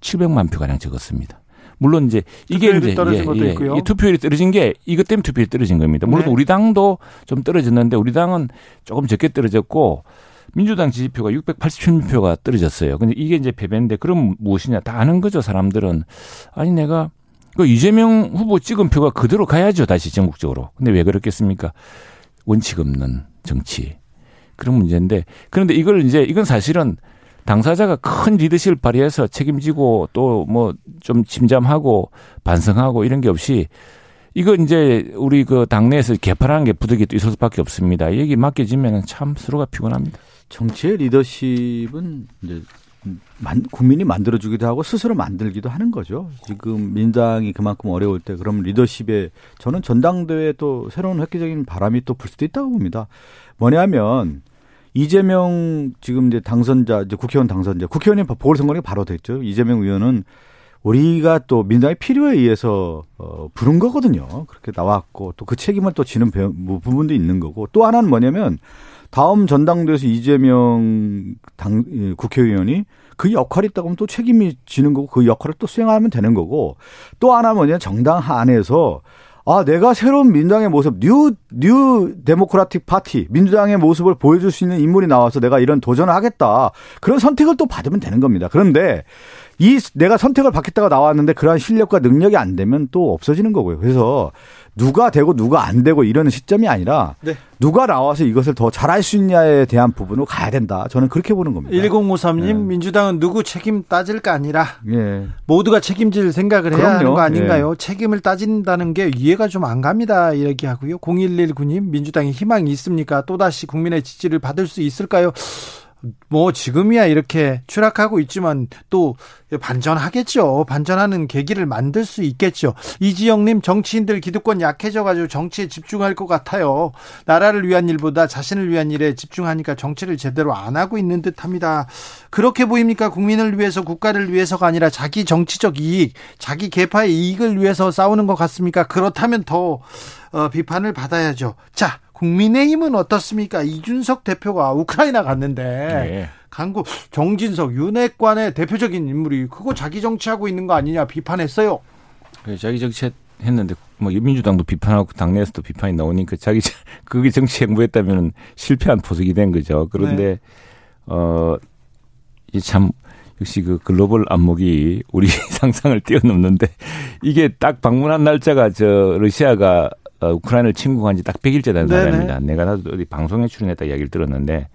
700만 표가량 적었습니다. 물론 이제 이게 이제 떨어진 예, 것도 예, 있고요. 이 투표율이 떨어진 게 이것 때문에 투표율이 떨어진 겁니다. 물론 네. 우리 당도 좀 떨어졌는데 우리 당은 조금 적게 떨어졌고 민주당 지지표가 687표가 떨어졌어요. 근데 이게 이제 패배인데 그럼 무엇이냐 다 아는 거죠 사람들은 아니 내가 그 이재명 후보 찍은 표가 그대로 가야죠 다시 전국적으로. 근데 왜 그렇겠습니까? 원칙 없는 정치 그런 문제인데 그런데 이걸 이제 이건 사실은 당사자가 큰 리더십을 발휘해서 책임지고 또 뭐 좀 침잠하고 반성하고 이런 게 없이 이거 이제 우리 그 당내에서 개파라는 게 부득이 또 있을 수밖에 없습니다. 여기 맡겨지면 참 서로가 피곤합니다. 정치의 리더십은 이제 국민이 만들어주기도 하고 스스로 만들기도 하는 거죠. 지금 민당이 그만큼 어려울 때 그럼 리더십에 저는 전당대회 또 새로운 획기적인 바람이 또 불 수도 있다고 봅니다. 뭐냐면 이재명 지금 이제 당선자 이제 국회의원 당선자 국회의원이 보궐선거가 바로 됐죠. 이재명 의원은 우리가 또 민당의 필요에 의해서 어 부른 거거든요. 그렇게 나왔고 또 그 책임을 또 지는 뭐 부분도 있는 거고 또 하나는 뭐냐면 다음 전당대회에서 이재명 당 국회의원이 그 역할이 있다고 하면 또 책임이 지는 거고 그 역할을 또 수행하면 되는 거고 또 하나 뭐냐 정당 안에서 아, 내가 새로운 민주당의 모습, New, New Democratic Party, 민주당의 모습을 보여줄 수 있는 인물이 나와서 내가 이런 도전을 하겠다. 그런 선택을 또 받으면 되는 겁니다. 그런데 이 내가 선택을 받겠다고 나왔는데 그러한 실력과 능력이 안 되면 또 없어지는 거고요. 그래서 누가 되고 누가 안 되고 이런 시점이 아니라 네. 누가 나와서 이것을 더 잘할 수 있냐에 대한 부분으로 가야 된다. 저는 그렇게 보는 겁니다. 1053님 네. 민주당은 누구 책임 따질까 아니라 네. 모두가 책임질 생각을 해야 그럼요. 하는 거 아닌가요? 네. 책임을 따진다는 게 이해가 좀 안 갑니다. 이렇게 하고요. 0119님 민주당이 희망이 있습니까? 또다시 국민의 지지를 받을 수 있을까요? 뭐 지금이야 이렇게 추락하고 있지만 또 반전하겠죠. 반전하는 계기를 만들 수 있겠죠. 이지영님 정치인들 기득권 약해져가지고 정치에 집중할 것 같아요. 나라를 위한 일보다 자신을 위한 일에 집중하니까 정치를 제대로 안 하고 있는 듯합니다. 그렇게 보입니까? 국민을 위해서 국가를 위해서가 아니라 자기 정치적 이익, 자기 개파의 이익을 위해서 싸우는 것 같습니까? 그렇다면 더 어, 비판을 받아야죠. 자, 국민의힘은 어떻습니까? 이준석 대표가 우크라이나 갔는데 네. 강구 정진석 윤핵관의 대표적인 인물이 그거 자기 정치하고 있는 거 아니냐 비판했어요. 그 자기 정치 했는데 뭐 민주당도 비판하고 당내에서도 비판이 나오니까 자기 그게 정치 행보했다면 실패한 포석이 된 거죠. 그런데 네. 어이참 역시 그 글로벌 안목이 우리 상상을 뛰어넘는데 이게 딱 방문한 날짜가 저 러시아가 어, 우크라이나를 침공한 지 딱 100일째 된 사람입니다. 내가 나도 어디 방송에 출연했다 이야기를 들었는데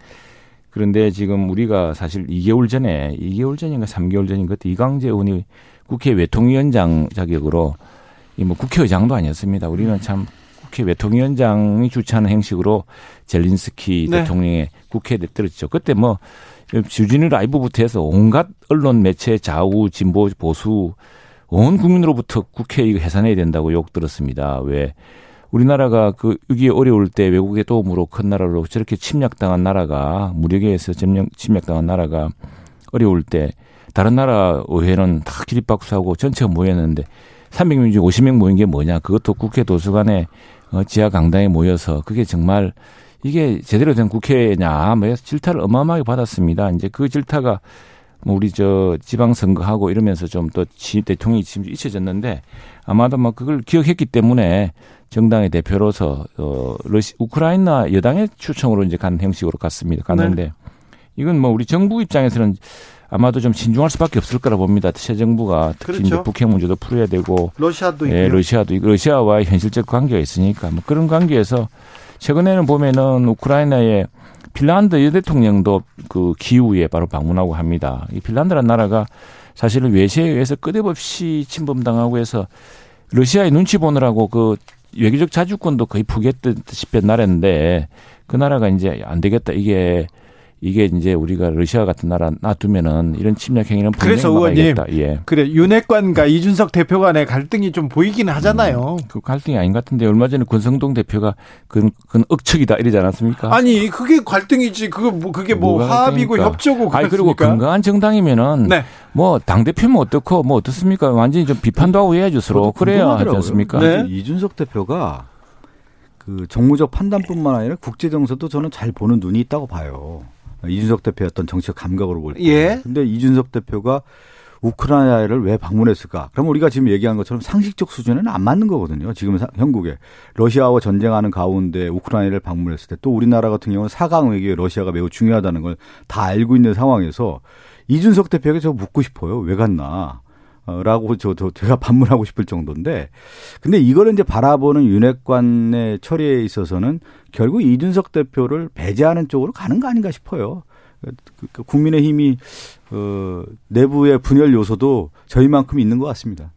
그런데 지금 우리가 사실 2개월 전에 2개월 전인가 3개월 전인 것 이강재 의원이 국회 외통위원장 자격으로 이 뭐 국회의장도 아니었습니다. 우리는 참 국회 외통위원장이 주최하는 행식으로 젤린스키 네. 대통령의 국회에 들었죠. 그때 뭐 주진우 라이브부터 해서 온갖 언론 매체 좌우 진보 보수 온 국민으로부터 국회 이거 해산해야 된다고 욕 들었습니다. 왜 우리나라가 그 위기에 어려울 때 외국의 도움으로 큰 나라로 저렇게 침략당한 나라가 무력에 의해서 침략당한 나라가 어려울 때 다른 나라 의회는 다 기립박수하고 전체가 모였는데 300명 중 50명 모인 게 뭐냐 그것도 국회 도서관에 어, 지하 강당에 모여서 그게 정말 이게 제대로 된 국회냐 뭐 질타를 어마어마하게 받았습니다. 이제 그 질타가 뭐 우리 저 지방선거하고 이러면서 좀 또 대통령이 지금 잊혀졌는데 아마도 뭐 그걸 기억했기 때문에 정당의 대표로서 어 러시 우크라이나 여당의 추천으로 이제 간 형식으로 갔습니다. 갔는데 네. 이건 뭐 우리 정부 입장에서는 아마도 좀 신중할 수밖에 없을 거라 봅니다. 새 정부가 특히 그렇죠. 이제 북핵 문제도 풀어야 되고 러시아도 예, 러시아도 러시아와의 현실적 관계가 있으니까 뭐 그런 관계에서 최근에는 보면은 우크라이나의 핀란드 여 대통령도 그 기후에 바로 방문하고 합니다. 이 핀란드라는 나라가 사실은 외세에 의해서 끝없이 침범당하고 해서 러시아의 눈치 보느라고 그 외교적 자주권도 거의 포기했듯이 뺀 나라인데 그 나라가 이제 안 되겠다. 이게 이게 이제 우리가 러시아 같은 나라 놔두면은 이런 침략 행위는 그래서 의원님 예. 그래 윤핵관과 이준석 대표 간의 갈등이 좀 보이긴 하잖아요. 음, 그 갈등이 아닌 것 같은데 얼마 전에 권성동 대표가 그건, 그건 억측이다 이러지 않았습니까? 아니 그게 갈등이지 그거 뭐 그게 뭐 합의고 협조고 아니 그리고 건강한 정당이면은 네. 뭐당 대표면 어떻고 뭐 어떻습니까? 완전히 좀 비판도 하고 해야죠 서로 그래야 하지 않습니까? 네. 이준석 대표가 그 정무적 판단뿐만 아니라 국제 정서도 저는 잘 보는 눈이 있다고 봐요. 이준석 대표의 어떤 정치적 감각으로 볼 때. 예. 근데 이준석 대표가 우크라이나를 왜 방문했을까? 그럼 우리가 지금 얘기한 것처럼 상식적 수준에는 안 맞는 거거든요. 지금 형국에 러시아와 전쟁하는 가운데 우크라이나를 방문했을 때 또 우리나라 같은 경우는 사강 외교에 러시아가 매우 중요하다는 걸 다 알고 있는 상황에서 이준석 대표에게 저 묻고 싶어요. 왜 갔나? 어, 라고 저, 저, 제가 반문하고 싶을 정도인데. 근데 이거를 이제 바라보는 윤핵관의 처리에 있어서는 결국 이준석 대표를 배제하는 쪽으로 가는 거 아닌가 싶어요. 그, 그 국민의 힘이 어, 내부의 분열 요소도 저희만큼 있는 것 같습니다.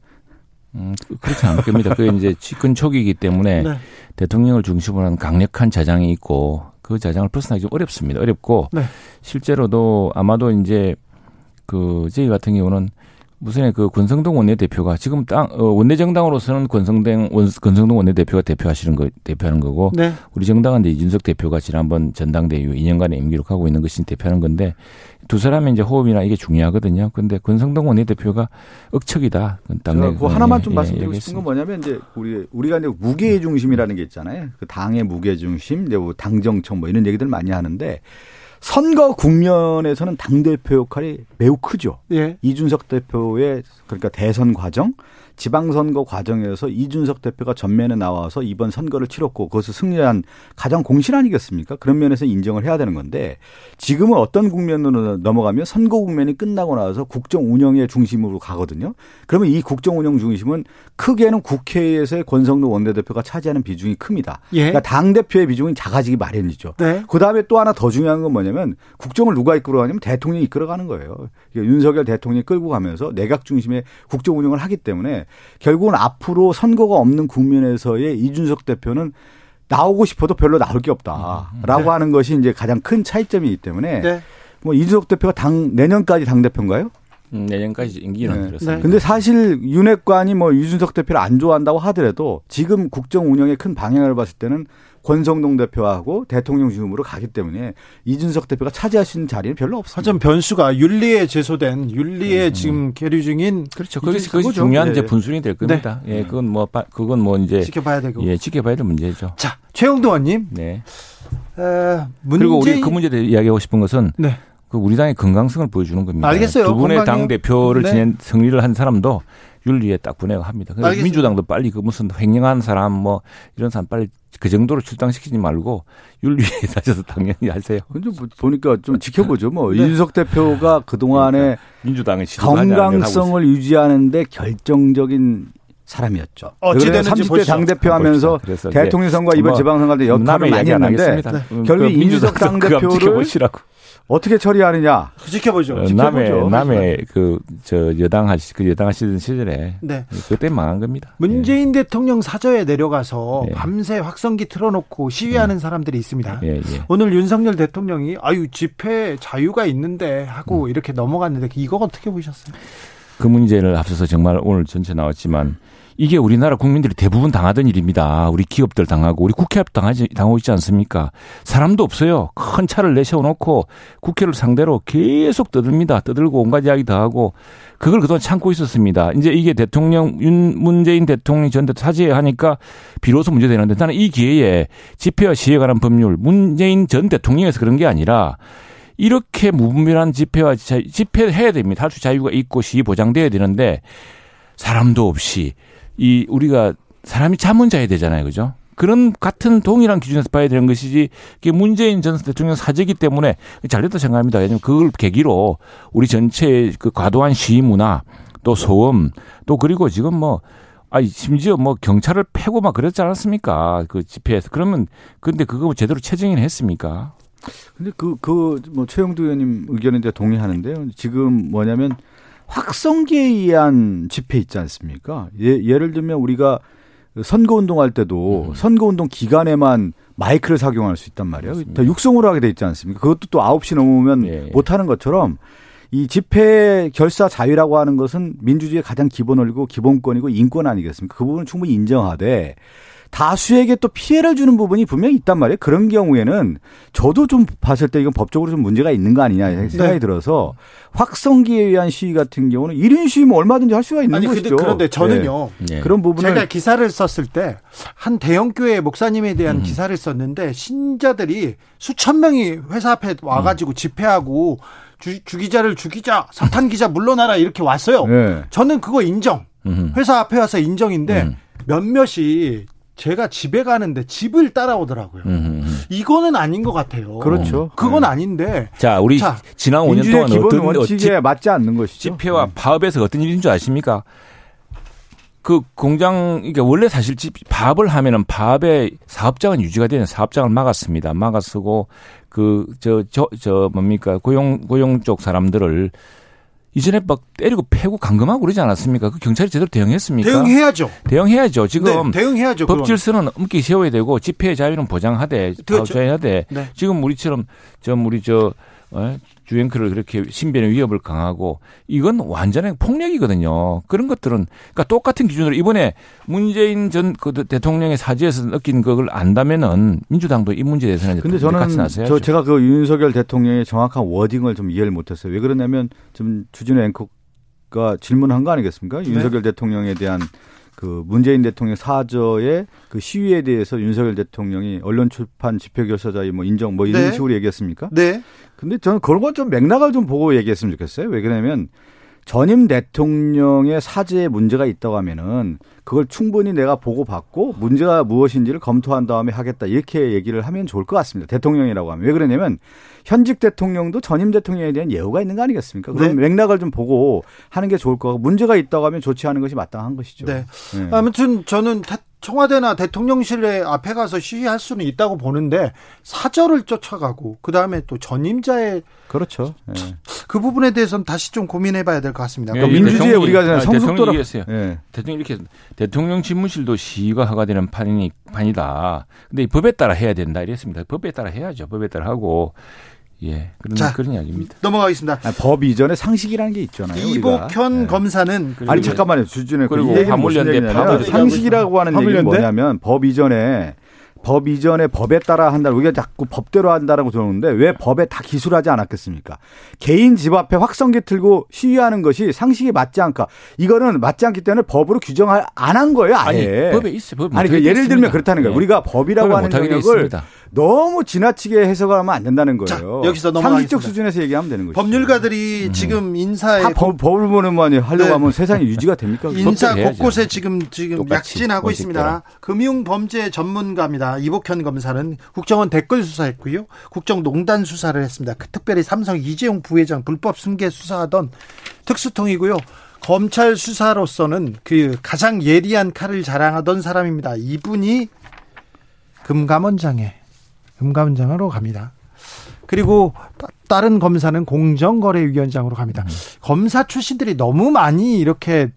음, 그, 그렇지 않을 겁니다. 그게 이제 집권 초기이기 때문에 네. 대통령을 중심으로 한 강력한 자장이 있고 그 자장을 벗어나기 좀 어렵습니다. 어렵고 네. 실제로도 아마도 이제 그 저희 같은 경우는 무슨 그 권성동 원내대표가 지금 땅 어, 원내정당으로서는 권성동 원, 권성동 원내대표가 대표하시는 거 대표하는 거고 네. 우리 정당은 이제 이준석 대표가 지난번 전당대회 2년간의 임기록 하고 있는 것이 대표하는 건데 두 사람의 이제 호흡이나 이게 중요하거든요. 근데 권성동 원내대표가 억척이다. 당내 그 하나만 좀 예, 말씀드리고 싶은 건 뭐냐면 이제 우리 우리가 이제 무게 중심이라는 게 있잖아요. 그 당의 무게 중심, 뭐 당정청 뭐 이런 얘기들 많이 하는데 선거 국면에서는 당 대표 역할이 매우 크죠. 예. 이준석 대표의 그러니까 대선 과정, 지방선거 과정에서 이준석 대표가 전면에 나와서 이번 선거를 치렀고 그것을 승리한 가장 공신 아니겠습니까? 그런 면에서 인정을 해야 되는 건데 지금은 어떤 국면으로 넘어가면 선거 국면이 끝나고 나서 국정 운영의 중심으로 가거든요. 그러면 이 국정 운영 중심은 크게는 국회에서의 권성동 원내대표가 차지하는 비중이 큽니다. 예. 그러니까 당 대표의 비중이 작아지기 마련이죠. 네. 그다음에 또 하나 더 중요한 건 뭐냐면 국정을 누가 이끌어가냐면 대통령이 이끌어가는 거예요. 그러니까 윤석열 대통령이 끌고 가면서 내각 중심의 국정 운영을 하기 때문에 결국은 앞으로 선거가 없는 국면에서의 이준석 대표는 나오고 싶어도 별로 나올 게 없다라고 네. 하는 것이 이제 가장 큰 차이점이기 때문에 네. 뭐 이준석 대표가 당 내년까지 당 대표인가요? 음, 내년까지 임기는 네. 그렇습니다. 네. 근데 사실 윤핵관이 뭐 이준석 대표를 안 좋아한다고 하더라도 지금 국정 운영의 큰 방향을 봤을 때는 권성동 대표하고 대통령 중심으로 가기 때문에 이준석 대표가 차지할 수 있는 자리는 별로 없습니다. 하지만 변수가 윤리에 제소된 윤리에 음. 지금 계류 중인 그렇죠. 그것이, 그것이 중요한 네. 이제 분순이 될 겁니다. 네. 예, 그건 뭐 그건 뭐 이제 지켜봐야 되고 예, 지켜봐야 될 문제죠. 자, 최영도 의원님. 네. 에, 문제... 그리고 우리 그 문제에 대해 이야기하고 싶은 것은 네. 그 우리 당의 건강성을 보여주는 겁니다. 알겠어요. 두 분의 당 대표를 네. 지낸 승리를 한 사람도 윤리에 딱 분해가 합니다. 그래서 민주당도 빨리 그 무슨 횡령한 사람 뭐 이런 사람 빨리 그 정도로 출당시키지 말고 윤리에 다셔서 당연히 하세요. 근데 뭐 보니까 좀 지켜보죠. 뭐 네. 이준석 대표가 그 동안에 그러니까 민주당의 건강성을 유지하는데 결정적인 사람이었죠. 어찌되는 30대 당 대표 하면서 대통령 선거 이번 지방선거 때 역할을 많이 했는데 네. 결국 그 이준석 당 대표를 어떻게 처리하느냐 지켜보죠. 어, 남의 남의 그저 여당 하시 그 여당 하시던 시절에 네. 그때 망한 겁니다. 문재인 예. 대통령 사저에 내려가서 예. 밤새 확성기 틀어놓고 시위하는 예. 사람들이 있습니다. 예, 예. 오늘 윤석열 대통령이 아유 집회 자유가 있는데 하고 음. 이렇게 넘어갔는데 이거 어떻게 보셨어요? 그 문제를 앞서서 정말 오늘 전체 나왔지만 이게 우리나라 국민들이 대부분 당하던 일입니다. 우리 기업들 당하고 우리 국회 앞 당하지 당하고 있지 않습니까? 사람도 없어요. 큰 차를 내세워 놓고 국회를 상대로 계속 떠듭니다. 떠들고 온갖 이야기 다 하고 그걸 그동안 참고 있었습니다. 이제 이게 대통령 윤 문재인 대통령 전 대통령 사죄하니까 비로소 문제되는데 나는 이 기회에 집회와 시위에 관한 법률 문재인 전 대통령에서 그런 게 아니라 이렇게 무분별한 집회와 집회해야 됩니다. 할수 자유가 있고 시위 보장돼야 되는데 사람도 없이 이 우리가 사람이 자문 자야 되잖아요. 그죠? 그런 같은 동일한 기준에서 봐야 되는 것이지 이게 문재인 전 대통령 사제기 때문에 잘됐다 생각합니다. 왜냐하면 그걸 계기로 우리 전체의 그 과도한 시위 문화 또 소음 또 그리고 지금 뭐 아니 심지어 뭐 경찰을 패고 막 그랬지 않았습니까? 그 집회에서 그러면 근데 그거 제대로 체증이 했습니까? 근데 그 그 뭐 최영두 의원님 의견에 대해 동의하는데요. 지금 뭐냐면 확성기에 의한 집회 있지 않습니까? 예, 예를 들면 우리가 선거 운동할 때도 음. 선거 운동 기간에만 마이크를 착용할 수 있단 말이에요. 그렇습니다. 다 육성으로 하게 돼 있지 않습니까? 그것도 또 9시 넘으면 예. 못 하는 것처럼 이 집회 결사 자유라고 하는 것은 민주주의의 가장 기본 원리고 기본권이고 인권 아니겠습니까? 그 부분은 충분히 인정하되 다수에게 또 피해를 주는 부분이 분명히 있단 말이에요. 그런 경우에는 저도 좀 봤을 때 이건 법적으로 좀 문제가 있는 거 아니냐 생각이 네. 들어서 확성기에 의한 시위 같은 경우는 1인 시위면 얼마든지 할 수가 있는 아니, 것이죠. 그런데 저는요. 네. 그런 부분을 제가 기사를 썼을 때 한 대형교회 목사님에 대한 음. 기사를 썼는데 신자들이 수천 명이 회사 앞에 와 가지고 음. 집회하고 주, 주 기자를 죽이자 사탄 기자 물러나라 이렇게 왔어요. 네. 저는 그거 인정. 음. 회사 앞에 와서 인정인데 음. 몇몇이 제가 집에 가는데 집을 따라오더라고요. 음흠. 이거는 아닌 것 같아요. 그렇죠. 그건 네. 아닌데. 자, 우리 자, 지난 5년 동안 어떤 원칙에 집, 맞지 않는 것이죠. 집회와 네. 파업에서 어떤 일인 줄 아십니까? 그 공장 이게 원래 사실 집 밥을 하면은 밥의 사업장은 유지가 되는 사업장을 막았습니다. 막았고 그 저 저 저 뭡니까 고용 고용 쪽 사람들을 이전에 막 때리고 패고 감금하고 그러지 않았습니까? 그 경찰이 제대로 대응했습니까? 대응해야죠. 대응해야죠. 지금 네, 대응해야죠. 법 질서는 엄기 세워야 되고 집회 자유는 보장하되 그렇죠. 보장해야 돼. 네. 지금 우리처럼 좀 우리 저 어? 주행크를 그렇게 신변의 위협을 강하고 이건 완전히 폭력이거든요. 그런 것들은 그러니까 똑같은 기준으로 이번에 문재인 전 그 대통령의 사지에서 느낀 그걸 안다면은 민주당도 이 문제에 대해서는 근데 저는 저 제가 그 윤석열 대통령의 정확한 워딩을 좀 이해를 못했어요. 왜 그러냐면 좀 주진우 앵커가 질문한 거 아니겠습니까? 네. 윤석열 대통령에 대한 그 문재인 대통령 사저의 그 시위에 대해서 윤석열 대통령이 언론 출판 집회 결사자의 뭐 인정 뭐 이런 네. 식으로 얘기했습니까? 네. 근데 저는 그런 건 좀 맥락을 좀 보고 얘기했으면 좋겠어요. 왜 그러냐면 전임 대통령의 사제에 문제가 있다고 하면은 그걸 충분히 내가 보고 받고 문제가 무엇인지를 검토한 다음에 하겠다 이렇게 얘기를 하면 좋을 것 같습니다. 대통령이라고 하면 왜 그러냐면 현직 대통령도 전임 대통령에 대한 예우가 있는 거 아니겠습니까? 그럼 네. 맥락을 좀 보고 하는 게 좋을 거고 문제가 있다고 하면 좋지 않은 것이 마땅한 것이죠. 네. 네. 아무튼 저는 청와대나 대통령실 앞에 가서 시위할 수는 있다고 보는데 사절을 쫓아가고 그 다음에 또 전임자의 그렇죠. 네. 그 부분에 대해서는 다시 좀 고민해봐야 될 것 같습니다. 네, 민주주의 우리가 성숙도라 네. 대통령 이렇게 대통령 집무실도 시위가 허가되는 판이 판이다. 근데 이 법에 따라 해야 된다 이랬습니다. 법에 따라 해야죠. 법에 따라 하고 예, 그런, 자, 그런 이야기입니다. 넘어가겠습니다. 아니, 법 이전에 상식이라는 게 있잖아요. 이복현 네. 검사는 아니 잠깐만요, 주진우 그리고 화물연대 상식이라고 하는 얘기는 뭐냐면 법 이전에 법 이전에 법에 따라 한다. 우리가 자꾸 법대로 한다라고 저러는데 왜 법에 다 기술하지 않았겠습니까? 개인 집 앞에 확성기 틀고 시위하는 것이 상식에 맞지 않까? 이거는 맞지 않기 때문에 법으로 규정을 안 한 거예요. 아예. 아니, 법에 있어요. 법 아니 그 예를 들면 그렇다는 거예요. 네. 우리가 법이라고 하는 영역을 너무 지나치게 해석을 하면 안 된다는 거예요. 자, 여기서 상식적 수준에서 얘기하면 되는 거죠. 법률가들이 음. 지금 인사에 다 법, 법을 보는 만 하려고 네. 하면 세상이 유지가 됩니까? 인사 곳곳에 지금 지금 약진하고 있습니다. 금융 범죄 전문가입니다. 이복현 검사는 국정원 댓글 수사했고요. 국정농단 수사를 했습니다. 그 특별히 삼성 이재용 부회장 불법 승계 수사하던 특수통이고요. 검찰 수사로서는 그 가장 예리한 칼을 자랑하던 사람입니다. 이분이 금감원장에 금감원장으로 갑니다. 그리고 다른 검사는 공정거래위원장으로 갑니다. 음. 검사 출신들이 너무 많이 이렇게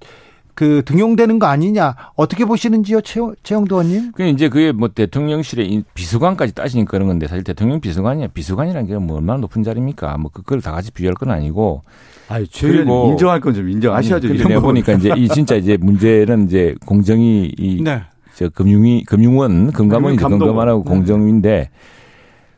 그 등용되는 거 아니냐 어떻게 보시는지요, 최영, 최영도 의원님? 그 이제 그게 뭐 대통령실의 비서관까지 따지니까 그런 건데 사실 대통령 비서관이야 비서관이라는 게 뭐 얼마나 높은 자리입니까? 뭐 그걸 다 같이 비교할 건 아니고. 아니, 그리고 인정할 건 좀 인정하셔야죠. 근데 내가 보니까 이제 이 진짜 이제 문제는 이제 공정이 이 네. 저 금융위 금융원 금감원이 금감원하고 네. 공정위인데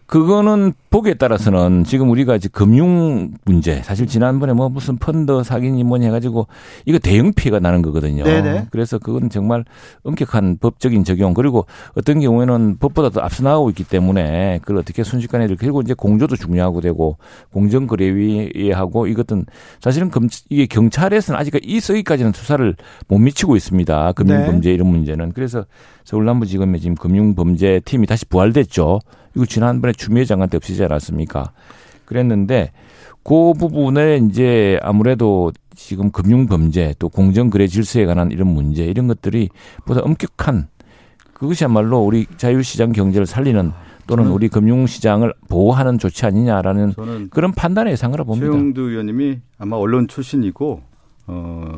그거는 보기에 따라서는 지금 우리가 이제 금융 문제 사실 지난번에 뭐 무슨 펀드 사기니 뭐니 해가지고 이거 대형 피해가 나는 거거든요. 네네. 그래서 그건 정말 엄격한 법적인 적용 그리고 어떤 경우에는 법보다 도 앞서 나가고 있기 때문에 그걸 어떻게 순식간에 그리고 이제 공조도 중요하고 되고 공정거래위하고 이것은 사실은 금, 이게 경찰에서는 아직 이 서기까지는 수사를 못 미치고 있습니다. 금융범죄 네. 이런 문제는 그래서 서울남부지검에 지금 금융범죄 팀이 다시 부활됐죠. 이거 지난번에 추미애 장관 때 없이지 않았습니까? 그랬는데 그 부분에 이제 아무래도 지금 금융 범죄 또 공정 거래 질서에 관한 이런 문제 이런 것들이 보다 엄격한 그것이야말로 우리 자유시장 경제를 살리는 또는 우리 금융시장을 보호하는 조치 아니냐라는 그런 판단의 예상으로 봅니다. 최영두 의원님이 아마 언론 출신이고 어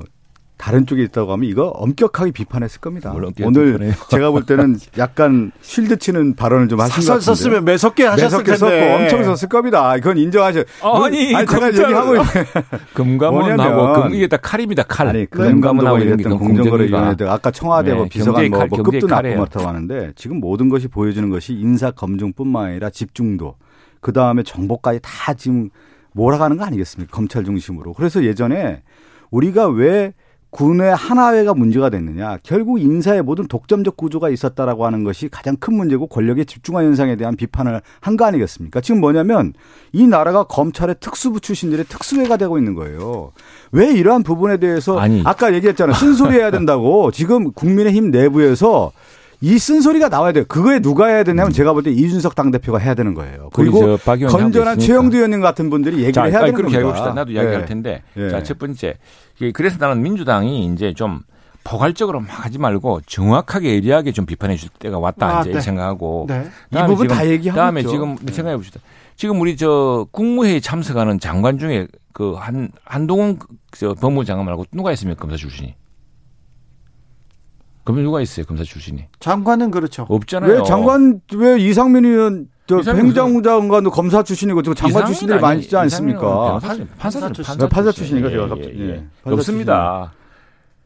다른 쪽에 있다고 하면 이거 엄격하게 비판했을 겁니다. 오늘 비판해요. 제가 볼 때는 약간 쉴드 치는 발언을 좀 하신 것 같은데. 썼으면 매섭게 하셨을 매섭게 텐데. 썼고 엄청 썼을 겁니다. 이건 인정하셔. 아니, 아니 제가 얘기하고 금감원하고 금, 이게 다 칼입니다. 칼. 아니 금감원하고 이런 공정거래위원회들 아까 청와대 네, 비서관 뭐, 뭐 급도 낮고 그렇다고 하는데 지금 모든 것이 보여주는 것이 인사 검증뿐만 아니라 집중도 그 다음에 정보까지 다 지금 몰아가는 거 아니겠습니까? 검찰 중심으로. 그래서 예전에 우리가 왜 군의 하나회가 문제가 됐느냐. 결국 인사의 모든 독점적 구조가 있었다라고 하는 것이 가장 큰 문제고 권력의 집중화 현상에 대한 비판을 한 거 아니겠습니까? 지금 뭐냐면 이 나라가 검찰의 특수부 출신들의 특수회가 되고 있는 거예요. 왜 이러한 부분에 대해서 아니. 아까 얘기했잖아요. 쓴소리 해야 된다고 지금 국민의힘 내부에서 이 쓴소리가 나와야 돼요. 그거에 누가 해야 되냐면 음. 제가 볼 때 이준석 당대표가 해야 되는 거예요. 그리고 건전한 최영두 의원님 같은 분들이 얘기를 자, 해야 되는 겁니다. 해봅시다. 나도 이야기할 네. 텐데. 네. 자, 첫 번째. 그래서 나는 민주당이 이제 좀 포괄적으로 막 하지 말고 정확하게 예리하게 좀 비판해 줄 때가 왔다 아, 이제 네. 생각하고 네. 이 부분 다 얘기하고 다음에 지금 생각해 봅시다. 지금 우리 저 국무회의 참석하는 장관 중에 그 한 한동훈 저 법무장관 말고 누가 있습니까 검사 출신이? 그러면 누가 있어요 검사 출신이? 장관은 그렇죠. 없잖아요. 왜 장관 왜 이상민 의원 저 행정부 장관도 검사 출신이고 저 장관 출신들이 많이 있지 않습니까? 판사, 판사, 판사, 판사 출신이니까 제가 갑자기. 예, 예. 예. 없습니다.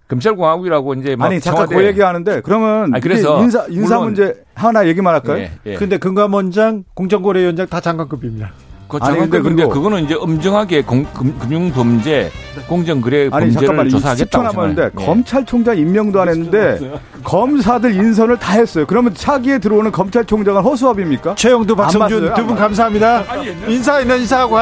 검찰공화국이라고 이제 아니 잠깐 그 얘기하는데 그러면 아니, 그래서 인사 인사 문제 하나 얘기만 할까요? 예, 예. 근데 금감원장 공정거래위원장 다 장관급입니다. 그 장관급인데 근데 그거는 이제 엄정하게 공, 금, 금융범죄 공정거래 범죄를 잠깐만, 조사하겠다고 남았는데 예. 검찰총장 임명도 안 했는데 검사들 인선을 다 했어요. 그러면 차기에 들어오는 검찰총장은 허수아비입니까? 최영두 박성준 두 분 감사합니다. 인사 있는 인사하고 가세요.